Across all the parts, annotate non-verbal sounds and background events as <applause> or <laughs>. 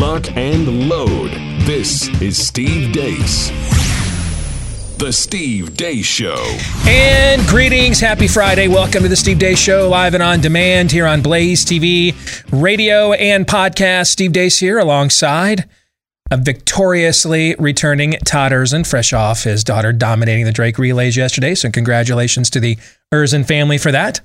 lock, and load. This is Steve Deace. The Steve Deace Show. And greetings. Happy Friday. Welcome to the Steve Deace Show, live and on demand here on Blaze TV, radio, and podcast. Steve Deace here alongside victoriously returning Todd Erzen, fresh off his daughter dominating the Drake relays yesterday. So, congratulations to the Erzen family for that.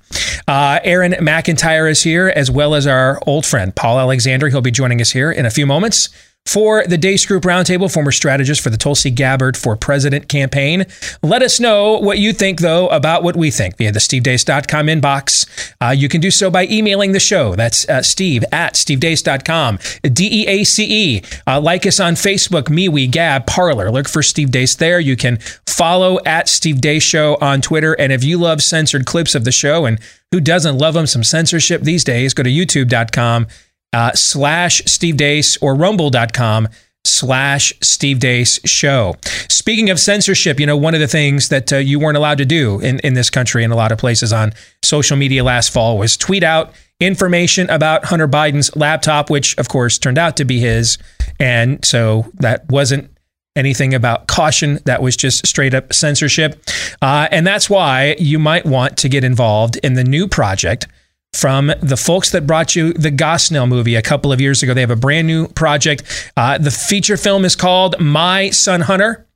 Uh, Aaron McIntyre is here, as well as our old friend Paul Alexander. He'll be joining us here in a few moments. For the Deace Group Roundtable, former strategist for the Tulsi Gabbard for President campaign. Let us know what you think, though, about what we think via the stevedeace.com inbox. Uh, you can do so by emailing the show. That's uh, steve at stevedeace.com. D E A C E. Uh, like us on Facebook, MeWe, Gab, Parler. Look for Steve Deace there. You can follow at Steve Deace Show on Twitter. And if you love censored clips of the show, and who doesn't love them, some censorship these days, go to youtube.com uh, slash Steve Deace or rumble.com slash Steve Deace show. Speaking of censorship, you know, one of the things that uh, you weren't allowed to do in, in this country and a lot of places on social media last fall was tweet out information about Hunter Biden's laptop, which of course turned out to be his. And so that wasn't anything about caution. That was just straight up censorship. Uh, and that's why you might want to get involved in the new project from the folks that brought you the Gosnell movie a couple of years ago. They have a brand new project. Uh, the feature film is called My Son Hunter.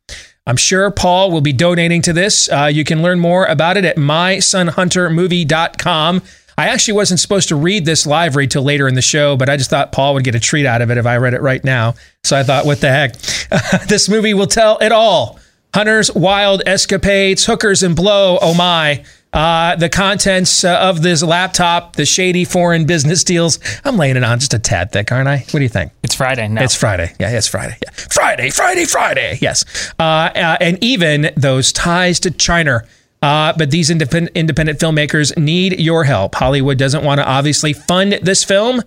I'm sure Paul will be donating to this. Uh, you can learn more about it at mysonhuntermovie.com. I actually wasn't supposed to read this live read till later in the show, but I just thought Paul would get a treat out of it if I read it right now. So I thought, what the heck? <laughs> this movie will tell it all. Hunter's wild escapades, hookers and blow. Oh my uh, the contents uh, of this laptop, the shady foreign business deals. I'm laying it on just a tad thick, aren't I? What do you think? It's Friday. No. It's Friday. Yeah, it's Friday. Yeah. Friday, Friday, Friday. Yes. Uh, uh and even those ties to China. Uh, but these independent, independent filmmakers need your help. Hollywood doesn't want to obviously fund this film.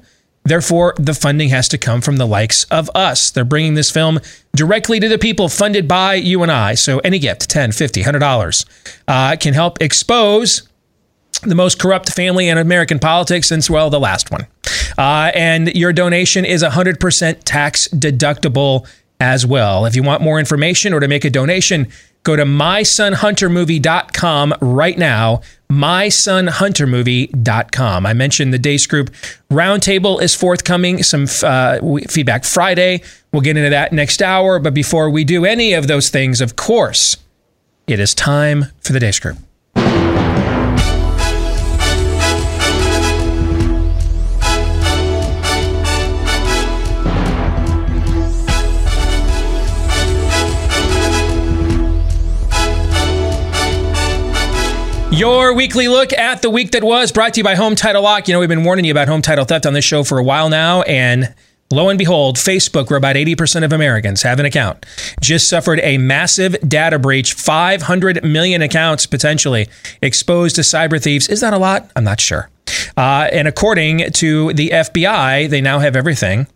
Therefore, the funding has to come from the likes of us. They're bringing this film directly to the people, funded by you and I. So any gift, $10, $50, $100, uh, can help expose the most corrupt family in American politics since, well, the last one. Uh, and your donation is 100% tax deductible as well. If you want more information or to make a donation, go to mysonhuntermovie.com right now mysonhuntermovie.com. I mentioned the Deace Group Roundtable is forthcoming, some uh, feedback Friday. We'll get into that next hour. But before we do any of those things, of course, it is time for the Deace Group. Your weekly look at the week that was brought to you by Home Title Lock. You know, we've been warning you about home title theft on this show for a while now, and lo and behold, Facebook, where about 80% of Americans have an account, just suffered a massive data breach 500 million accounts potentially exposed to cyber thieves. Is that a lot? I'm not sure. Uh, and according to the FBI, they now have everything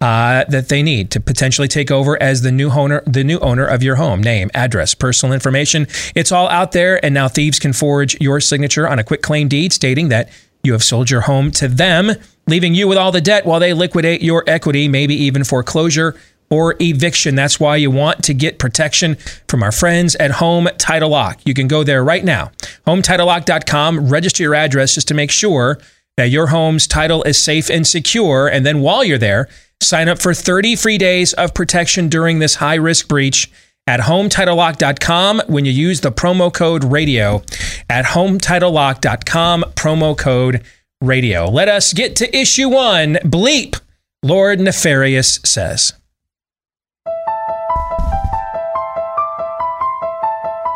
uh, that they need to potentially take over as the new owner, the new owner of your home. Name, address, personal information. It's all out there, and now thieves can forge your signature on a quitclaim deed stating that you have sold your home to them, leaving you with all the debt while they liquidate your equity, maybe even foreclosure or eviction. That's why you want to get protection from our friends at Home Title Lock. You can go there right now, hometitlelock.com, register your address just to make sure that your home's title is safe and secure. And then while you're there, Sign up for 30 free days of protection during this high risk breach at hometitlelock.com when you use the promo code radio at hometitlelock.com promo code radio. Let us get to issue 1. Bleep, Lord Nefarious says.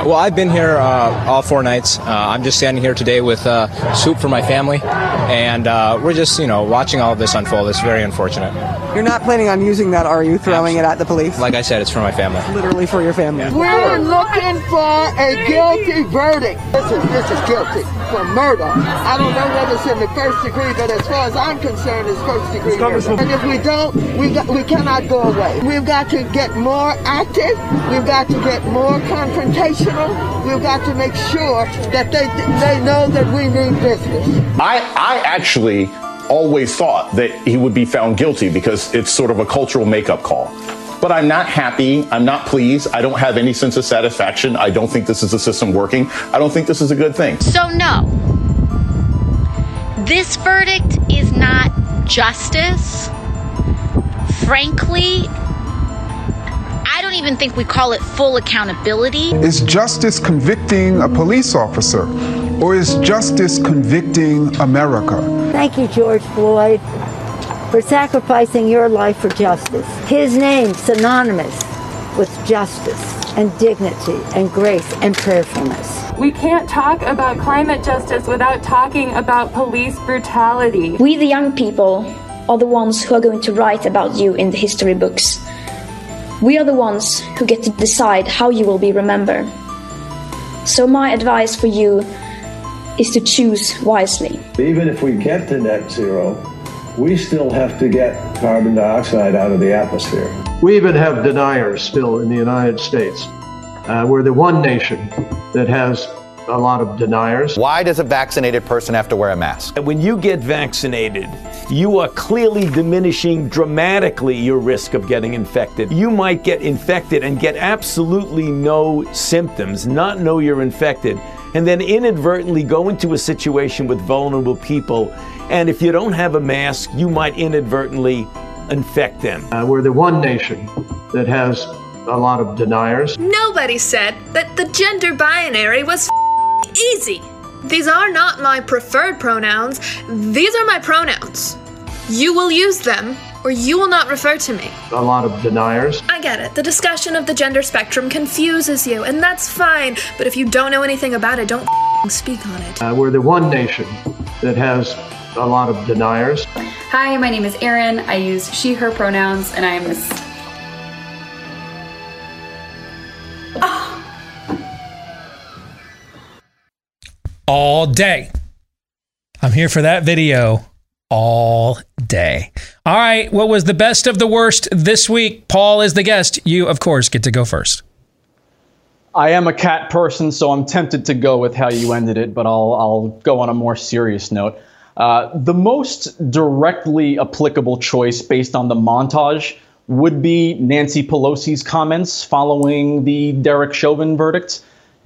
Well, I've been here uh, all four nights. Uh, I'm just standing here today with uh, soup for my family, and uh, we're just, you know, watching all of this unfold. It's very unfortunate. You're not planning on using that, are you? Throwing it at the police? Like I said, it's for my family. Literally for your family. We're looking for a guilty verdict. This is this is guilty for murder. I don't know whether it's in the first degree, but as far as I'm concerned, it's first degree murder. And if we don't, we got, we cannot go away. We've got to get more active. We've got to get more confrontation We've got to make sure that they they know that we mean business. I I actually always thought that he would be found guilty because it's sort of a cultural makeup call. But I'm not happy. I'm not pleased. I don't have any sense of satisfaction. I don't think this is a system working. I don't think this is a good thing. So, no. This verdict is not justice. Frankly, I don't even think we call it full accountability. Is justice convicting a police officer? Or is justice convicting America? Thank you, George Floyd, for sacrificing your life for justice. His name synonymous with justice and dignity and grace and prayerfulness. We can't talk about climate justice without talking about police brutality. We, the young people, are the ones who are going to write about you in the history books. We are the ones who get to decide how you will be remembered. So, my advice for you is to choose wisely. Even if we get to net zero, we still have to get carbon dioxide out of the atmosphere. We even have deniers still in the United States. Uh, we're the one nation that has a lot of deniers. Why does a vaccinated person have to wear a mask? When you get vaccinated, you are clearly diminishing dramatically your risk of getting infected. You might get infected and get absolutely no symptoms, not know you're infected, and then inadvertently go into a situation with vulnerable people. And if you don't have a mask, you might inadvertently infect them. Uh, we're the one nation that has a lot of deniers. Nobody said that the gender binary was easy. These are not my preferred pronouns. These are my pronouns. You will use them or you will not refer to me. A lot of deniers. I get it. The discussion of the gender spectrum confuses you, and that's fine. But if you don't know anything about it, don't speak on it. Uh, we're the one nation that has a lot of deniers. Hi, my name is Erin. I use she, her pronouns, and I'm All day. I'm here for that video all day. All right, what was the best of the worst this week? Paul is the guest. You, of course, get to go first. I am a cat person, so I'm tempted to go with how you ended it, but I'll, I'll go on a more serious note. Uh, the most directly applicable choice based on the montage would be Nancy Pelosi's comments following the Derek Chauvin verdict,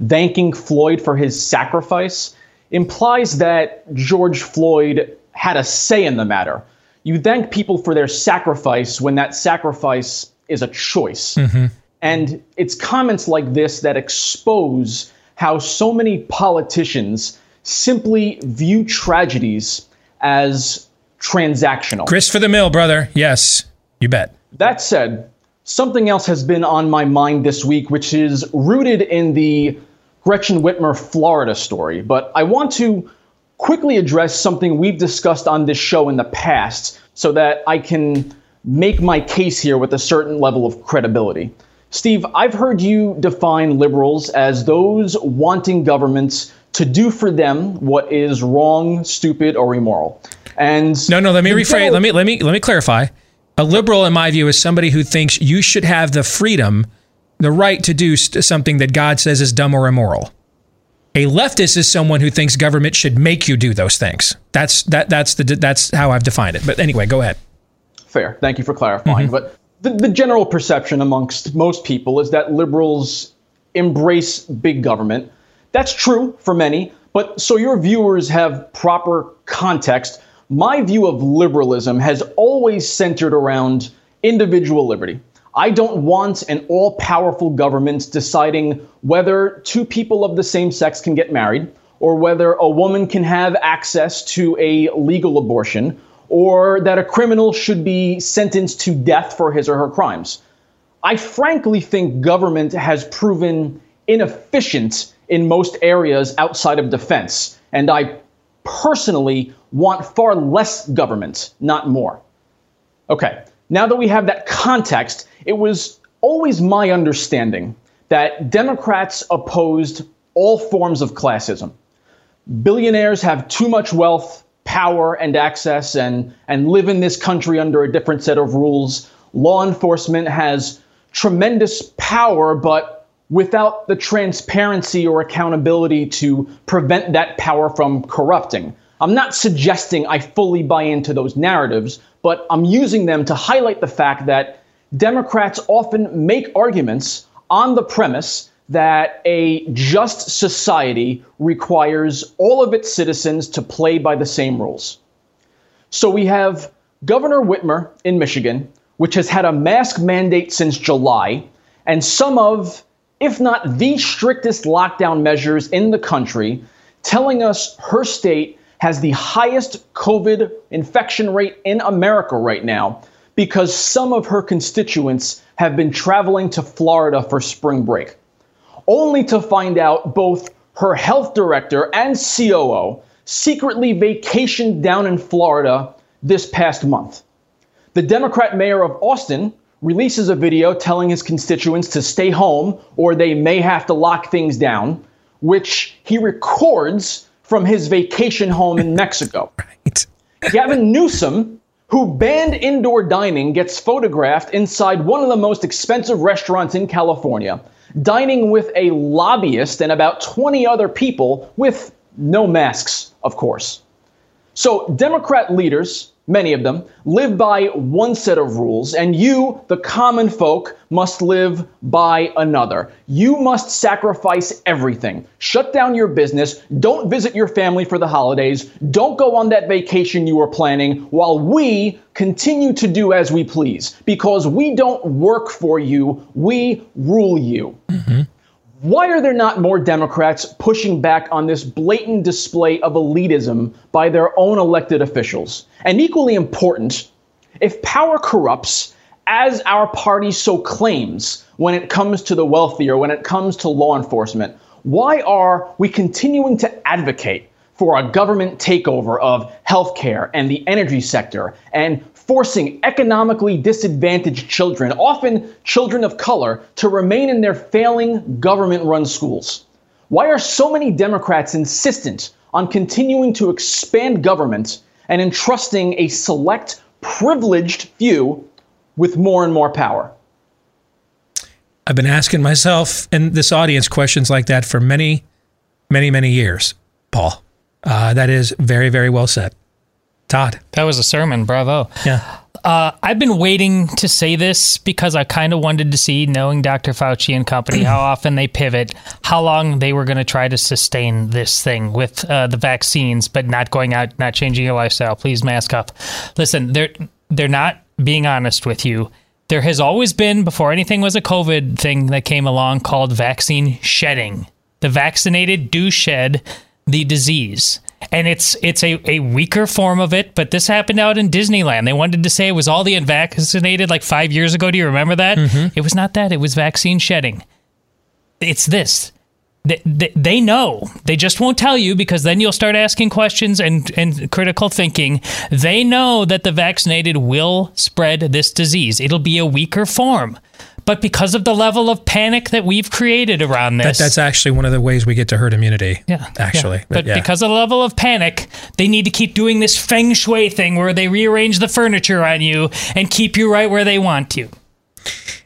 thanking Floyd for his sacrifice implies that George Floyd had a say in the matter. You thank people for their sacrifice when that sacrifice is a choice. Mm-hmm. And it's comments like this that expose how so many politicians simply view tragedies as transactional. Chris for the mill, brother. Yes, you bet. That said, something else has been on my mind this week, which is rooted in the Gretchen Whitmer Florida story. But I want to quickly address something we've discussed on this show in the past so that I can make my case here with a certain level of credibility. Steve, I've heard you define liberals as those wanting governments to do for them what is wrong, stupid, or immoral. And no, no. Let me rephrase. let me let me let me clarify. A liberal, in my view, is somebody who thinks you should have the freedom, the right to do something that God says is dumb or immoral. A leftist is someone who thinks government should make you do those things. That's that that's the that's how I've defined it. But anyway, go ahead. Fair. Thank you for clarifying. Mm-hmm. But the, the general perception amongst most people is that liberals embrace big government. That's true for many, but so your viewers have proper context, my view of liberalism has always centered around individual liberty. I don't want an all powerful government deciding whether two people of the same sex can get married, or whether a woman can have access to a legal abortion, or that a criminal should be sentenced to death for his or her crimes. I frankly think government has proven inefficient in most areas outside of defense, and I personally want far less government, not more. Okay, now that we have that context, it was always my understanding that Democrats opposed all forms of classism. Billionaires have too much wealth, power, and access and, and live in this country under a different set of rules. Law enforcement has tremendous power, but without the transparency or accountability to prevent that power from corrupting. I'm not suggesting I fully buy into those narratives, but I'm using them to highlight the fact that Democrats often make arguments on the premise that a just society requires all of its citizens to play by the same rules. So we have Governor Whitmer in Michigan, which has had a mask mandate since July, and some of, if not the strictest lockdown measures in the country, telling us her state has the highest COVID infection rate in America right now because some of her constituents have been traveling to Florida for spring break, only to find out both her health director and COO secretly vacationed down in Florida this past month. The Democrat mayor of Austin releases a video telling his constituents to stay home or they may have to lock things down, which he records from his vacation home in <laughs> Mexico. right. Gavin Newsom, who banned indoor dining, gets photographed inside one of the most expensive restaurants in California, dining with a lobbyist and about 20 other people with no masks, of course. So, Democrat leaders, many of them, live by one set of rules, and you, the common folk, must live by another. You must sacrifice everything. Shut down your business. Don't visit your family for the holidays. Don't go on that vacation you were planning while we continue to do as we please. Because we don't work for you, we rule you. Mm-hmm. Why are there not more Democrats pushing back on this blatant display of elitism by their own elected officials? And equally important, if power corrupts, as our party so claims when it comes to the wealthy or when it comes to law enforcement, why are we continuing to advocate for a government takeover of healthcare and the energy sector and forcing economically disadvantaged children, often children of color, to remain in their failing government run schools? Why are so many Democrats insistent on continuing to expand government and entrusting a select, privileged few with more and more power? I've been asking myself and this audience questions like that for many, many, many years, Paul. Uh, that is very, very well said. Todd. That was a sermon. Bravo. Yeah. Uh, I've been waiting to say this because I kind of wanted to see, knowing Dr. Fauci and company, how <clears throat> often they pivot, how long they were going to try to sustain this thing with uh, the vaccines, but not going out, not changing your lifestyle. Please mask up. Listen, they're they're not being honest with you. There has always been, before anything was a COVID thing that came along, called vaccine shedding. The vaccinated do shed the disease and it's it's a, a weaker form of it but this happened out in disneyland. They wanted to say it was all the unvaccinated like five years ago. Do you remember that? Mm-hmm. It was not that. It was vaccine shedding. It's this. They, they, they know. They just won't tell you because then you'll start asking questions and, and critical thinking. They know that the vaccinated will spread this disease. It'll be a weaker form but because of the level of panic that we've created around That, this that's actually one of the ways we get to herd immunity. Yeah, Actually. yeah. But yeah. because of the level of panic, they need to keep doing this feng shui thing where they rearrange the furniture on you and keep you right where they want you.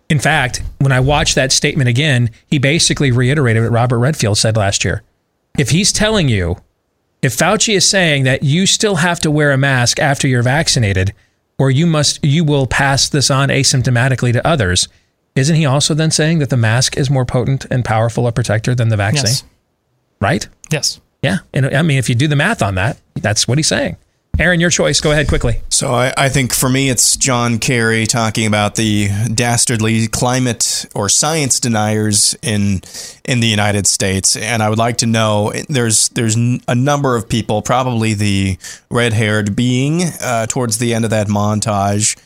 In fact, when I watched that statement again, he basically reiterated what Robert Redfield said last year. If he's telling you, if Fauci is saying that you still have to wear a mask after you're vaccinated, or you must you will pass this on asymptomatically to others, isn't he also then saying that the mask is more potent and powerful a protector than the vaccine? Yes. Right? Yes. Yeah. And I mean, if you do the math on that, that's what he's saying. Aaron, your choice. Go ahead quickly. So I, I think for me, it's John Kerry talking about the dastardly climate or science deniers in in the United States, and I would like to know there's there's n- a number of people, probably the red haired being uh, towards the end of that montage,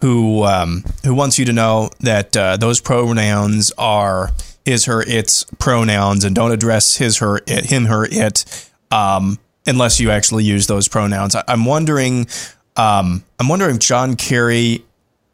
who um, who wants you to know that uh, those pronouns are his, her, its pronouns, and don't address his, her, it, him, her, it. Um, unless you actually use those pronouns. I, I'm wondering, um, I'm wondering if John Kerry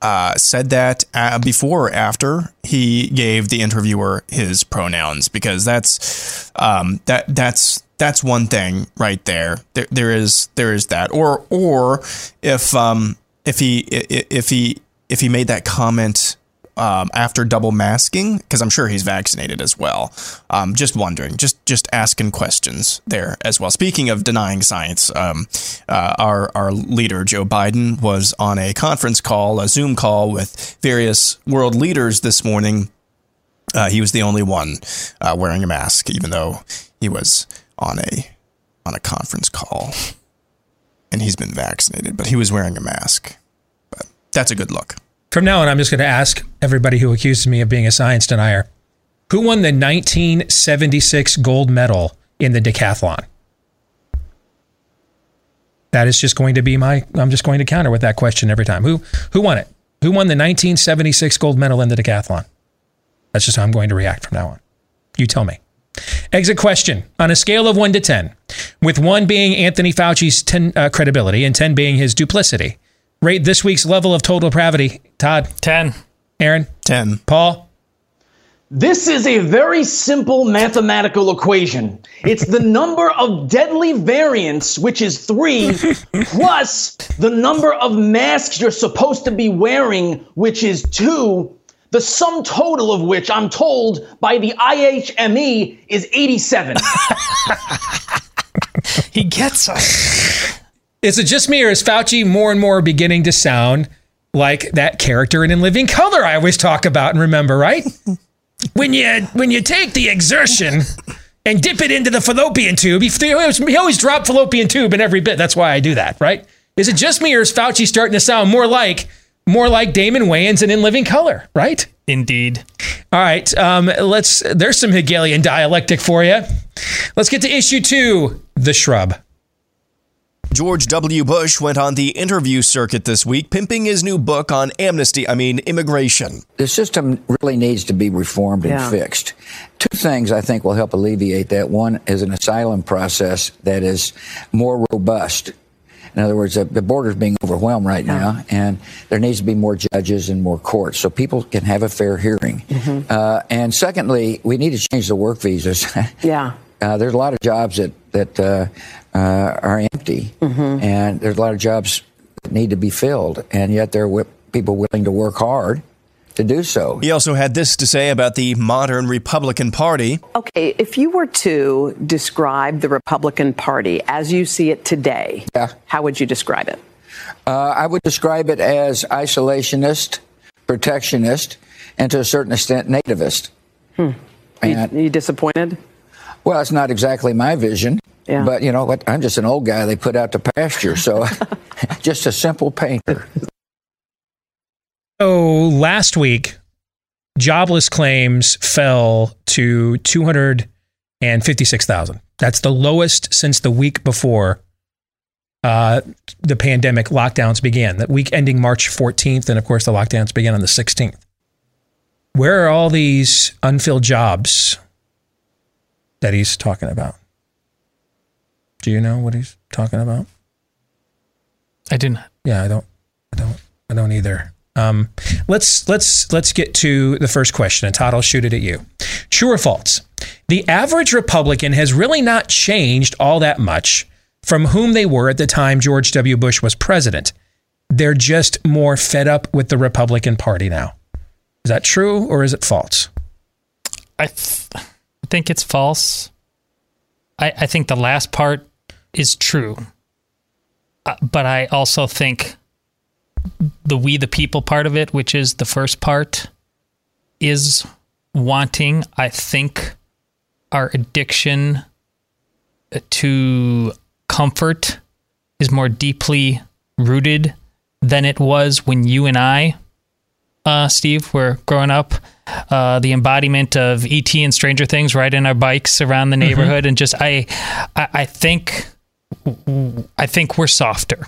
uh, said that uh, before or after he gave the interviewer his pronouns, because that's um, that that's that's one thing right there. There there is there is that, or or if um, if he if he if he made that comment um, after double masking? Because I'm sure he's vaccinated as well. Um, just wondering, just just asking questions there as well. Speaking of denying science, um, uh, our our leader Joe Biden was on a conference call, a Zoom call with various world leaders this morning. Uh, he was the only one uh, wearing a mask, even though he was on a on a conference call, and he's been vaccinated, but he was wearing a mask. But that's a good look. From now on, I'm just going to ask everybody who accuses me of being a science denier who won the 1976 gold medal in the decathlon? That is just going to be my. I'm just going to counter with that question every time. Who who won it? Who won the 1976 gold medal in the decathlon? That's just how I'm going to react from now on. You tell me. Exit question on a scale of one to 10, with one being Anthony Fauci's 10 uh, credibility and 10 being his duplicity. Rate this week's level of total depravity. Todd? 10. Aaron? 10. Paul? This is a very simple mathematical equation. It's the <laughs> number of deadly variants, which is three, <laughs> plus the number of masks you're supposed to be wearing, which is two, the sum total of which I'm told by the IHME is 87. <laughs> he gets us. Is it just me or is Fauci more and more beginning to sound like that character in In Living Color I always talk about and remember, right? <laughs> when you when you take the exertion and dip it into the fallopian tube, he, he, always, he always drop fallopian tube in every bit. That's why I do that, right? Is it just me or is Fauci starting to sound more like more like Damon Wayans and In Living Color, right? Indeed. All right, um, let's. There's some Hegelian dialectic for you. Let's get to issue two: the shrub. George W. Bush went on the interview circuit this week, pimping his new book on amnesty, I mean, immigration. The system really needs to be reformed and Yeah. fixed. Two things I think will help alleviate that. One is an asylum process that is more robust. In other words, the- the is being overwhelmed right now, and there needs to be more judges and more courts so people can have a fair hearing. Uh, and secondly, we need to change the work visas. <laughs> Yeah. Uh, there's a lot of jobs that that uh, uh, are empty, and there's a lot of jobs that need to be filled, and yet there are people willing to work hard to do so. He also had this to say about the modern Republican Party. Okay, if you were to describe the Republican Party as you see it today, how would you describe it? Uh, I would describe it as isolationist, protectionist, and to a certain extent, nativist. Hmm. And, you disappointed? Well, it's not exactly my vision. Yeah. But you know what? I'm just an old guy they put out to pasture. So <laughs> just a simple painter. So last week, jobless claims fell to 256,000. That's the lowest since the week before uh, the pandemic lockdowns began, that week ending March 14th. And of course, the lockdowns began on the 16th. Where are all these unfilled jobs that he's talking about? Do you know what he's talking about? I do not. Yeah, I don't. I don't. I don't either. Um, let's let's let's get to the first question, and Todd, I'll shoot it at you. True or false? The average Republican has really not changed all that much from whom they were at the time George W. Bush was president. They're just more fed up with the Republican Party now. Is that true or is it false? I, th- think it's false. I, I think the last part is true. Uh, but I also think the we the people part of it, which is the first part, is wanting, I think, our addiction to comfort is more deeply rooted than it was when you and I, uh, Steve, were growing up. Uh, the embodiment of ET and Stranger Things riding our bikes around the neighborhood, and just I, I, I think, I think we're softer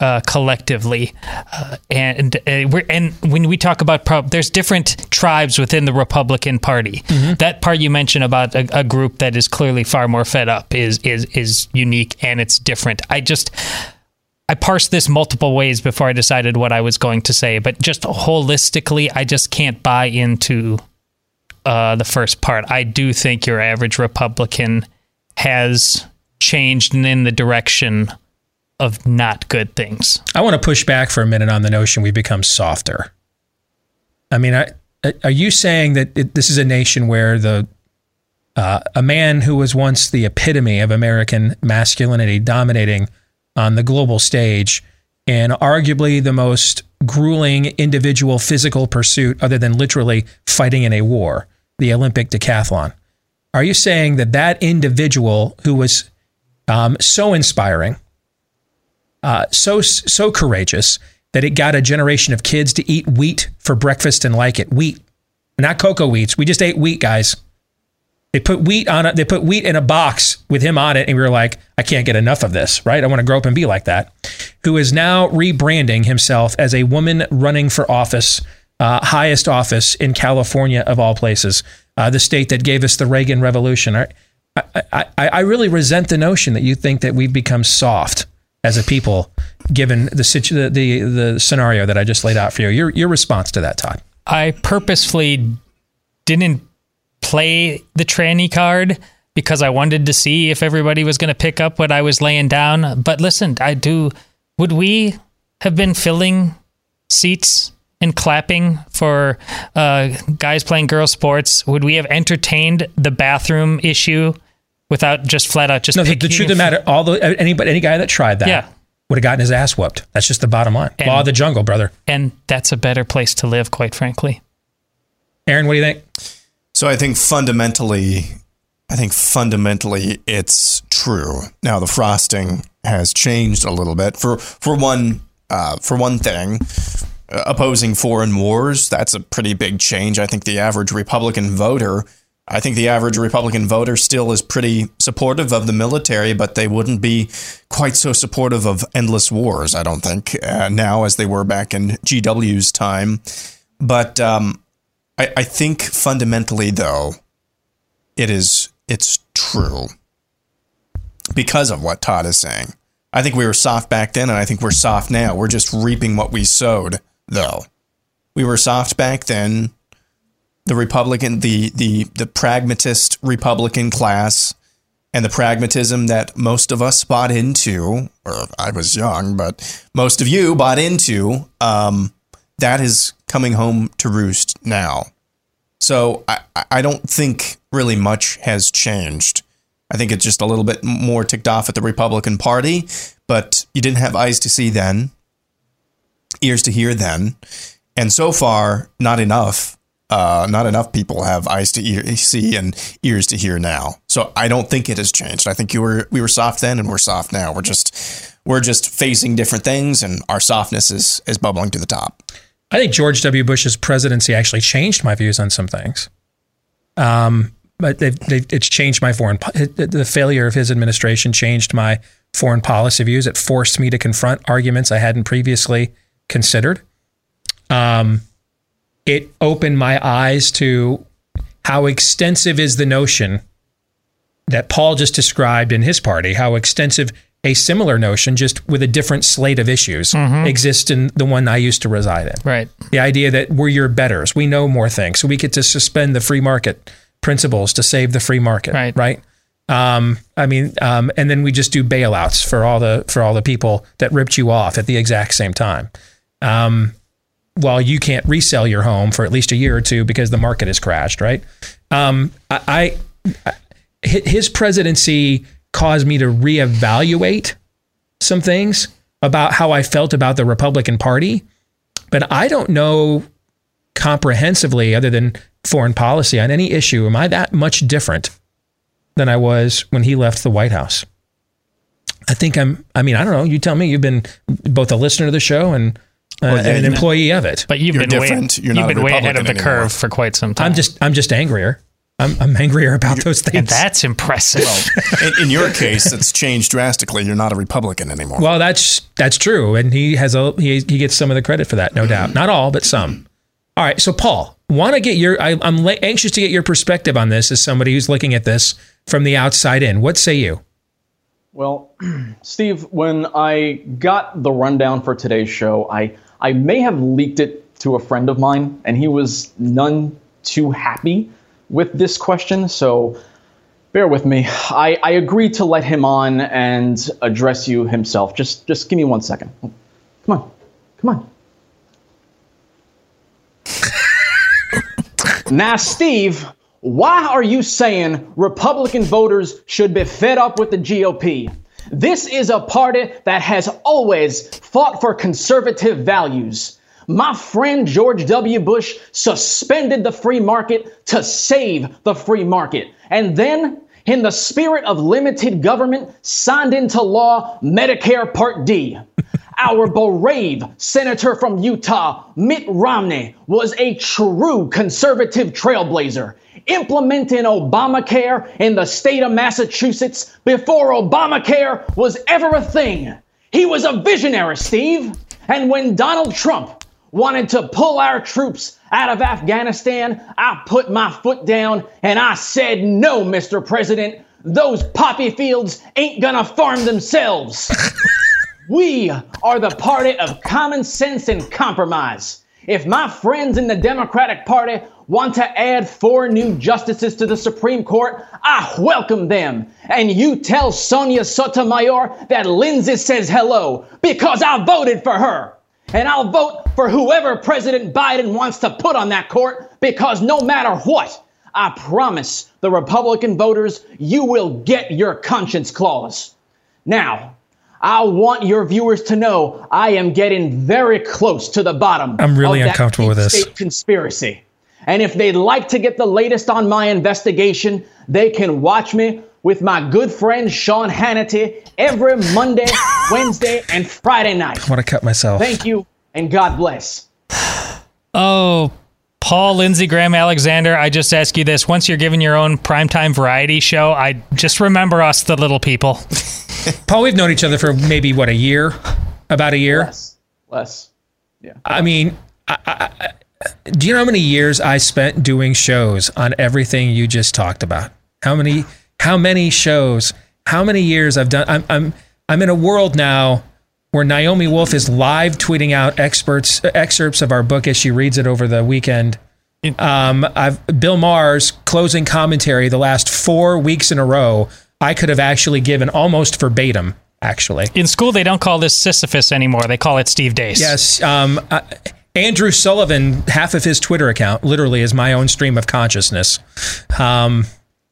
uh, collectively, uh, and uh, we're and when we talk about pro- there's different tribes within the Republican Party. That part you mentioned about a, a group that is clearly far more fed up is is is unique and it's different. I just. I parsed this multiple ways before I decided what I was going to say, but just holistically, I just can't buy into uh, the first part. I do think your average Republican has changed in the direction of not good things. I want to push back for a minute on the notion we've become softer. I mean, I, are you saying that it, this is a nation where the uh, a man who was once the epitome of American masculinity dominating on the global stage and arguably the most grueling individual physical pursuit other than literally fighting in a war, the Olympic decathlon. Are you saying that that individual who was um, so inspiring, uh, so so courageous that it got a generation of kids to eat wheat for breakfast and like it, wheat, not cocoa wheats. We just ate wheat, guys. They put wheat on it. They put wheat in a box with him on it, and we were like, I can't get enough of this, right? I want to grow up and be like that. Who is now rebranding himself as a woman running for office, uh, highest office in California of all places, uh, the state that gave us the Reagan Revolution. I, I, I, I really resent the notion that you think that we've become soft as a people, given the, situ- the the scenario that I just laid out for you. Your your response to that, Todd? I purposefully didn't play the tranny card because I wanted to see if everybody was going to pick up what I was laying down. But listen, I do. Would we have been filling seats and clapping for uh, guys playing girl sports? Would we have entertained the bathroom issue without just flat out just? No, the, the truth of the matter, all the anybody, any guy that tried that, Yeah. would have gotten his ass whooped. That's just the bottom line. Law of the jungle, brother. And that's a better place to live, quite frankly. Aaron, what do you think? So I think fundamentally, I think fundamentally it's true. Now the frosting has changed a little bit. For for one, uh, for one thing, uh, opposing foreign wars that's a pretty big change. I think the average Republican voter. I think the average Republican voter still is pretty supportive of the military, but they wouldn't be quite so supportive of endless wars, I don't think, uh, now as they were back in GW's time. But um, I, I think fundamentally, though, it is it's true because of what Todd is saying. I think we were soft back then, and I think we're soft now. We're just reaping what we sowed, though. We were soft back then. The Republican, the the the pragmatist Republican class, and the pragmatism that most of us bought into, or I was young, but most of you bought into, um, that is coming home to roost now. So I, I don't think really much has changed. I think it's just a little bit more ticked off at the Republican Party, but you didn't have eyes to see then, ears to hear then, and so far not enough. Uh, not enough people have eyes to ear, see and ears to hear now. So I don't think it has changed. I think you were we were soft then and we're soft now. We're just we're just facing different things, and our softness is is bubbling to the top. I think George W. Bush's presidency actually changed my views on some things. Um, but they've, they've, it's changed my foreign. po- The failure of his administration changed my foreign policy views. It forced me to confront arguments I hadn't previously considered. Um, it opened my eyes to how extensive is the notion that Paul just described in his party. How extensive a similar notion, just with a different slate of issues, Mhm. exists in the one I used to reside in. Right. The idea that we're your betters, we know more things, so we get to suspend the free market principles to save the free market. Right. Right. Um, I mean, um, and then we just do bailouts for all the for all the people that ripped you off at the exact same time. Um, while you can't resell your home for at least a year or two because the market has crashed, right? Um, I, I his presidency caused me to reevaluate some things about how I felt about the Republican Party, but I don't know comprehensively, other than foreign policy, on any issue. Am I that much different than I was when he left the White House? I think I'm. I mean, I don't know. You tell me. You've been both a listener to the show and, uh, an employee of it. But you've been way, you've been way ahead of the curve for quite some time. I'm just. I'm just angrier. I'm, I'm angrier about those things. and that's impressive. in, in your case, it's changed drastically. You're not a Republican anymore. Well, that's that's true, and he has a he, he gets some of the credit for that, no doubt. Not all, but some. All right, so Paul, want to get your I, I'm la- anxious to get your perspective on this as somebody who's looking at this from the outside in. What say you? Well, <clears throat> Steve, when I got the rundown for today's show, I, I may have leaked it to a friend of mine, and he was none too happy with this question. So bear with me. I, I agreed to let him on and address you himself. Just just give me one second. Come on. Come on. <laughs> Now, Steve, why are you saying Republican voters should be fed up with the GOP? This is a party that has always fought for conservative values. My friend George W. Bush suspended the free market to save the free market. And then, in the spirit of limited government, signed into law Medicare Part D. Our brave senator from Utah, Mitt Romney, was a true conservative trailblazer, implementing Obamacare in the state of Massachusetts before Obamacare was ever a thing. He was a visionary, Steve. And when Donald Trump wanted to pull our troops out of Afghanistan, I put my foot down and I said, no, Mr. President, those poppy fields ain't gonna farm themselves. <laughs> we are the party of common sense and compromise. If my friends in the Democratic Party want to add four new justices to the Supreme Court, I welcome them. And you tell Sonia Sotomayor that Lindsey says hello because I voted for her. And I'll vote for whoever President Biden wants to put on that court because no matter what, I promise the Republican voters you will get your conscience clause. Now, I want your viewers to know I am getting very close to the bottom. I'm really of that uncomfortable with this. conspiracy. And if they'd like to get the latest on my investigation, they can watch me with my good friend Sean Hannity every Monday, <laughs> Wednesday, and Friday night. I want to cut myself. Thank you, and God bless. Oh, Paul, Lindsey Graham, Alexander, I just ask you this. Once you're given your own primetime variety show, I just remember us, the little people. <laughs> <laughs> Paul, we've known each other for maybe what a year, about a year. Less. less. Yeah. I mean, I, I, I- do you know how many years I spent doing shows on everything you just talked about? How many? How many shows? How many years I've done? I'm I'm I'm in a world now where Naomi Wolf is live tweeting out experts excerpts of our book as she reads it over the weekend. Um, I've Bill Maher's closing commentary the last four weeks in a row. I could have actually given almost verbatim. Actually, In school, they don't call this Sisyphus anymore. They call it Steve Deace. Yes. Um, uh, Andrew Sullivan, half of his Twitter account literally is my own stream of consciousness. Um,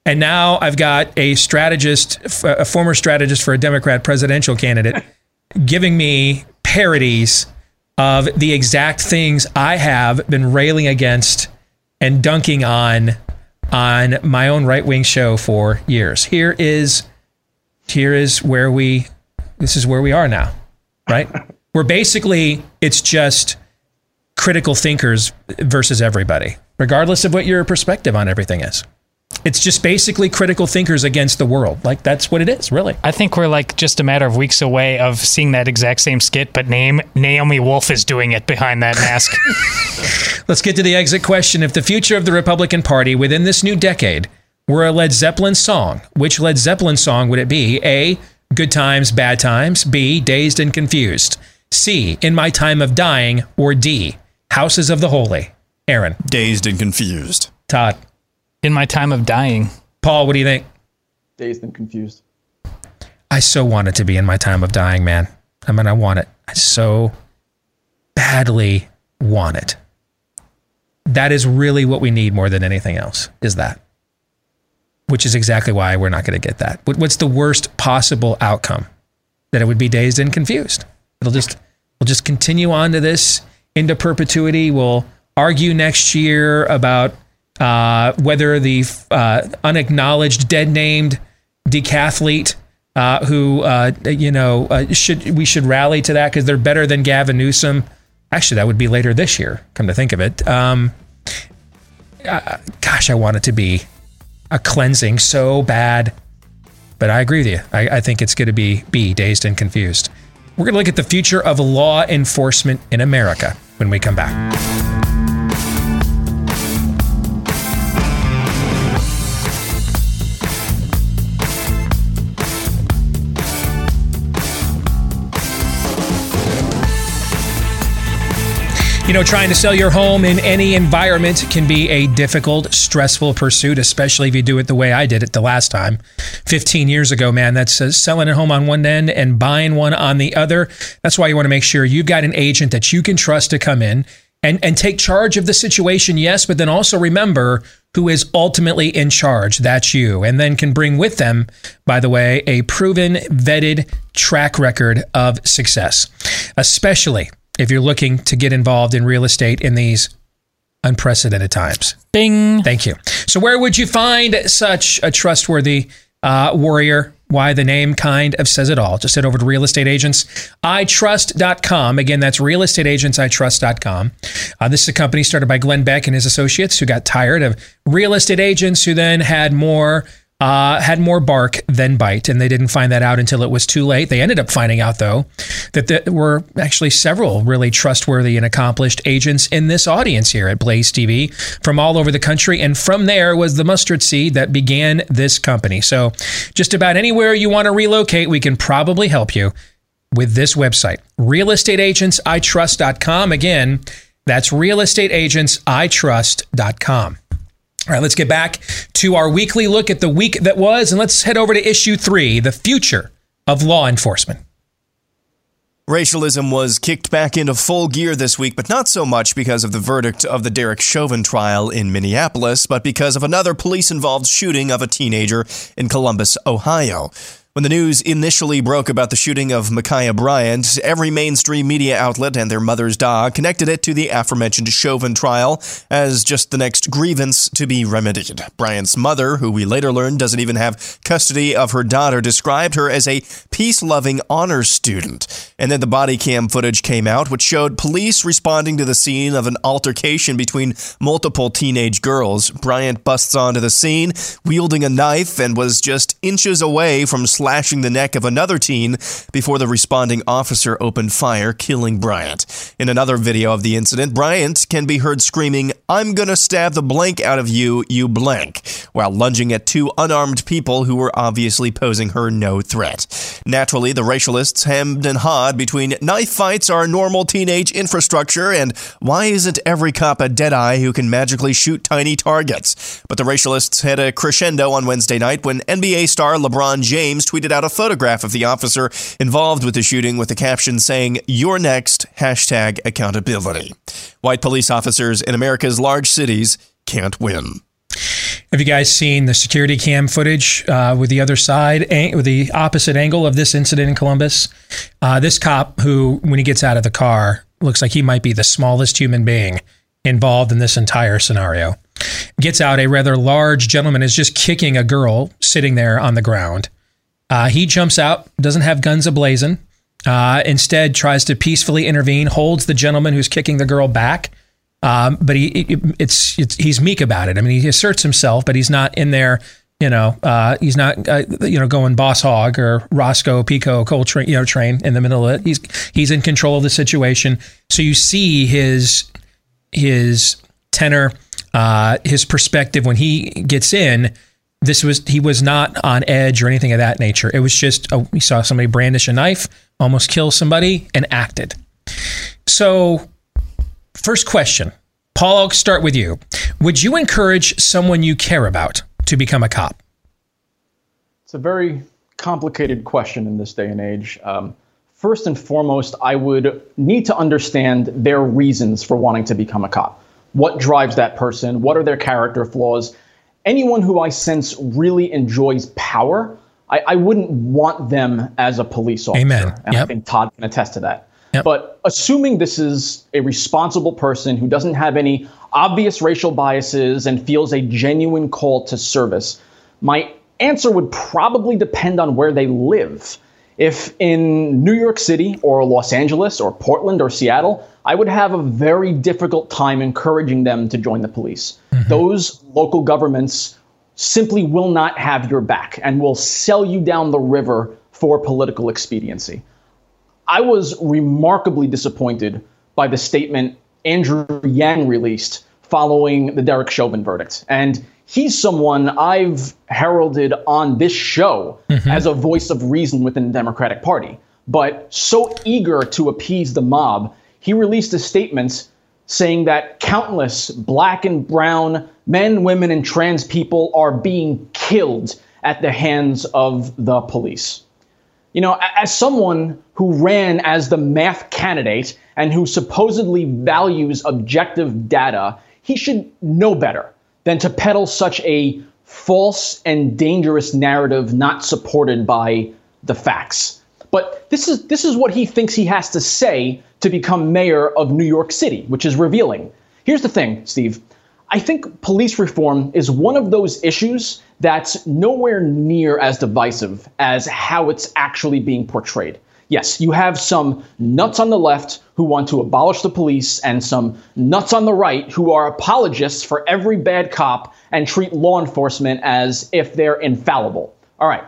and now I've got a strategist, a former strategist for a Democrat presidential candidate, <laughs> giving me parodies of the exact things I have been railing against and dunking on on my own right wing show for years. Here is here is where we this is where we are now, right? <laughs> We're basically it's just critical thinkers versus everybody, regardless of what your perspective on everything is. It's just basically critical thinkers against the world. Like that's what it is, really. I think we're like just a matter of weeks away of seeing that exact same skit, but name Naomi Wolf is doing it behind that mask. <laughs> Let's get to the exit question. If the future of the Republican Party within this new decade were a Led Zeppelin song, which Led Zeppelin song would it be? A. Good Times, Bad Times. B. Dazed and Confused. C. In My Time of Dying. Or D. Houses of the Holy. Aaron. Dazed and confused. Todd. In My Time of Dying. Paul, what do you think? Dazed and confused. I so want it to be in my time of dying, man. I mean, I want it. I so badly want it. That is really what we need more than anything else, is that. Which is exactly why we're not going to get that. What's the worst possible outcome? That it would be dazed and confused. It'll just, we'll just continue on to this into perpetuity. We'll argue next year about uh, whether the uh, unacknowledged, dead named decathlete uh, who uh, you know uh, should we should rally to that because they're better than Gavin Newsom. Actually, that would be later this year. Come to think of it, um, uh, gosh, I want it to be a cleansing so bad. But I agree with you. I, I think it's going to be be dazed and confused. We're going to look at the future of law enforcement in America when we come back. You know, trying to sell your home in any environment can be a difficult, stressful pursuit, especially if you do it the way I did it the last time. 15 years ago, man, that's uh, selling a home on one end and buying one on the other. That's why you want to make sure you've got an agent that you can trust to come in and and take charge of the situation yes but then also remember who is ultimately in charge that's you and then can bring with them by the way a proven vetted track record of success especially if you're looking to get involved in real estate in these unprecedented times Bing. thank you so where would you find such a trustworthy uh, warrior why the name kind of says it all. Just head over to realestateagentsitrust.com. Again, that's realestateagentsitrust.com. Uh, this is a company started by Glenn Beck and his associates who got tired of real estate agents who then had more uh, had more bark than bite, and they didn't find that out until it was too late. They ended up finding out, though, that there were actually several really trustworthy and accomplished agents in this audience here at Blaze TV from all over the country. And from there was the mustard seed that began this company. So, just about anywhere you want to relocate, we can probably help you with this website, realestateagentsitrust.com. Again, that's realestateagentsitrust.com. All right, let's get back to our weekly look at the week that was, and let's head over to issue three the future of law enforcement. Racialism was kicked back into full gear this week, but not so much because of the verdict of the Derek Chauvin trial in Minneapolis, but because of another police involved shooting of a teenager in Columbus, Ohio. When the news initially broke about the shooting of Ma'Khia Bryant, every mainstream media outlet and their mother's dog connected it to the aforementioned Chauvin trial as just the next grievance to be remedied. Bryant's mother, who we later learned doesn't even have custody of her daughter, described her as a peace loving honor student. And then the body cam footage came out, which showed police responding to the scene of an altercation between multiple teenage girls. Bryant busts onto the scene, wielding a knife, and was just inches away from slashing the neck of another teen before the responding officer opened fire, killing Bryant. In another video of the incident, Bryant can be heard screaming, I'm gonna stab the blank out of you, you blank, while lunging at two unarmed people who were obviously posing her no threat. Naturally, the racialists hemmed and hawed between knife fights are normal teenage infrastructure and why isn't every cop a deadeye who can magically shoot tiny targets? But the racialists had a crescendo on Wednesday night when NBA star LeBron James tweeted out a photograph of the officer involved with the shooting with the caption saying, You're next, hashtag accountability. White police officers in America's large cities can't win. Have you guys seen the security cam footage uh, with the other side, with the opposite angle of this incident in Columbus? Uh, this cop, who, when he gets out of the car, looks like he might be the smallest human being involved in this entire scenario, gets out. A rather large gentleman is just kicking a girl sitting there on the ground. Uh, he jumps out, doesn't have guns ablazing. Uh, instead, tries to peacefully intervene, holds the gentleman who's kicking the girl back. Um, but he, it, it's, it's he's meek about it. I mean, he asserts himself, but he's not in there. You know, uh, he's not uh, you know going boss hog or Roscoe P. Coltrane, you know, train in the middle of it. He's he's in control of the situation. So you see his his tenor, uh, his perspective when he gets in this was he was not on edge or anything of that nature. It was just a, we saw somebody brandish a knife, almost kill somebody, and acted. So, first question, Paul, I'll start with you. Would you encourage someone you care about to become a cop? It's a very complicated question in this day and age. Um, first and foremost, I would need to understand their reasons for wanting to become a cop. What drives that person? What are their character flaws? Anyone who I sense really enjoys power, I, I wouldn't want them as a police officer. Amen. And yep. I think Todd can attest to that. Yep. But assuming this is a responsible person who doesn't have any obvious racial biases and feels a genuine call to service, my answer would probably depend on where they live. If in New York City or Los Angeles or Portland or Seattle, I would have a very difficult time encouraging them to join the police. Mm-hmm. Those local governments simply will not have your back and will sell you down the river for political expediency. I was remarkably disappointed by the statement Andrew Yang released following the Derek Chauvin verdict. And he's someone I've heralded on this show mm-hmm. as a voice of reason within the Democratic Party. But so eager to appease the mob, he released a statement saying that countless black and brown men, women, and trans people are being killed at the hands of the police. You know, as someone who ran as the math candidate and who supposedly values objective data, he should know better than to peddle such a false and dangerous narrative not supported by the facts. But this is this is what he thinks he has to say to become mayor of New York City, which is revealing. Here's the thing, Steve. I think police reform is one of those issues that's nowhere near as divisive as how it's actually being portrayed. Yes, you have some nuts on the left who want to abolish the police and some nuts on the right who are apologists for every bad cop and treat law enforcement as if they're infallible. All right,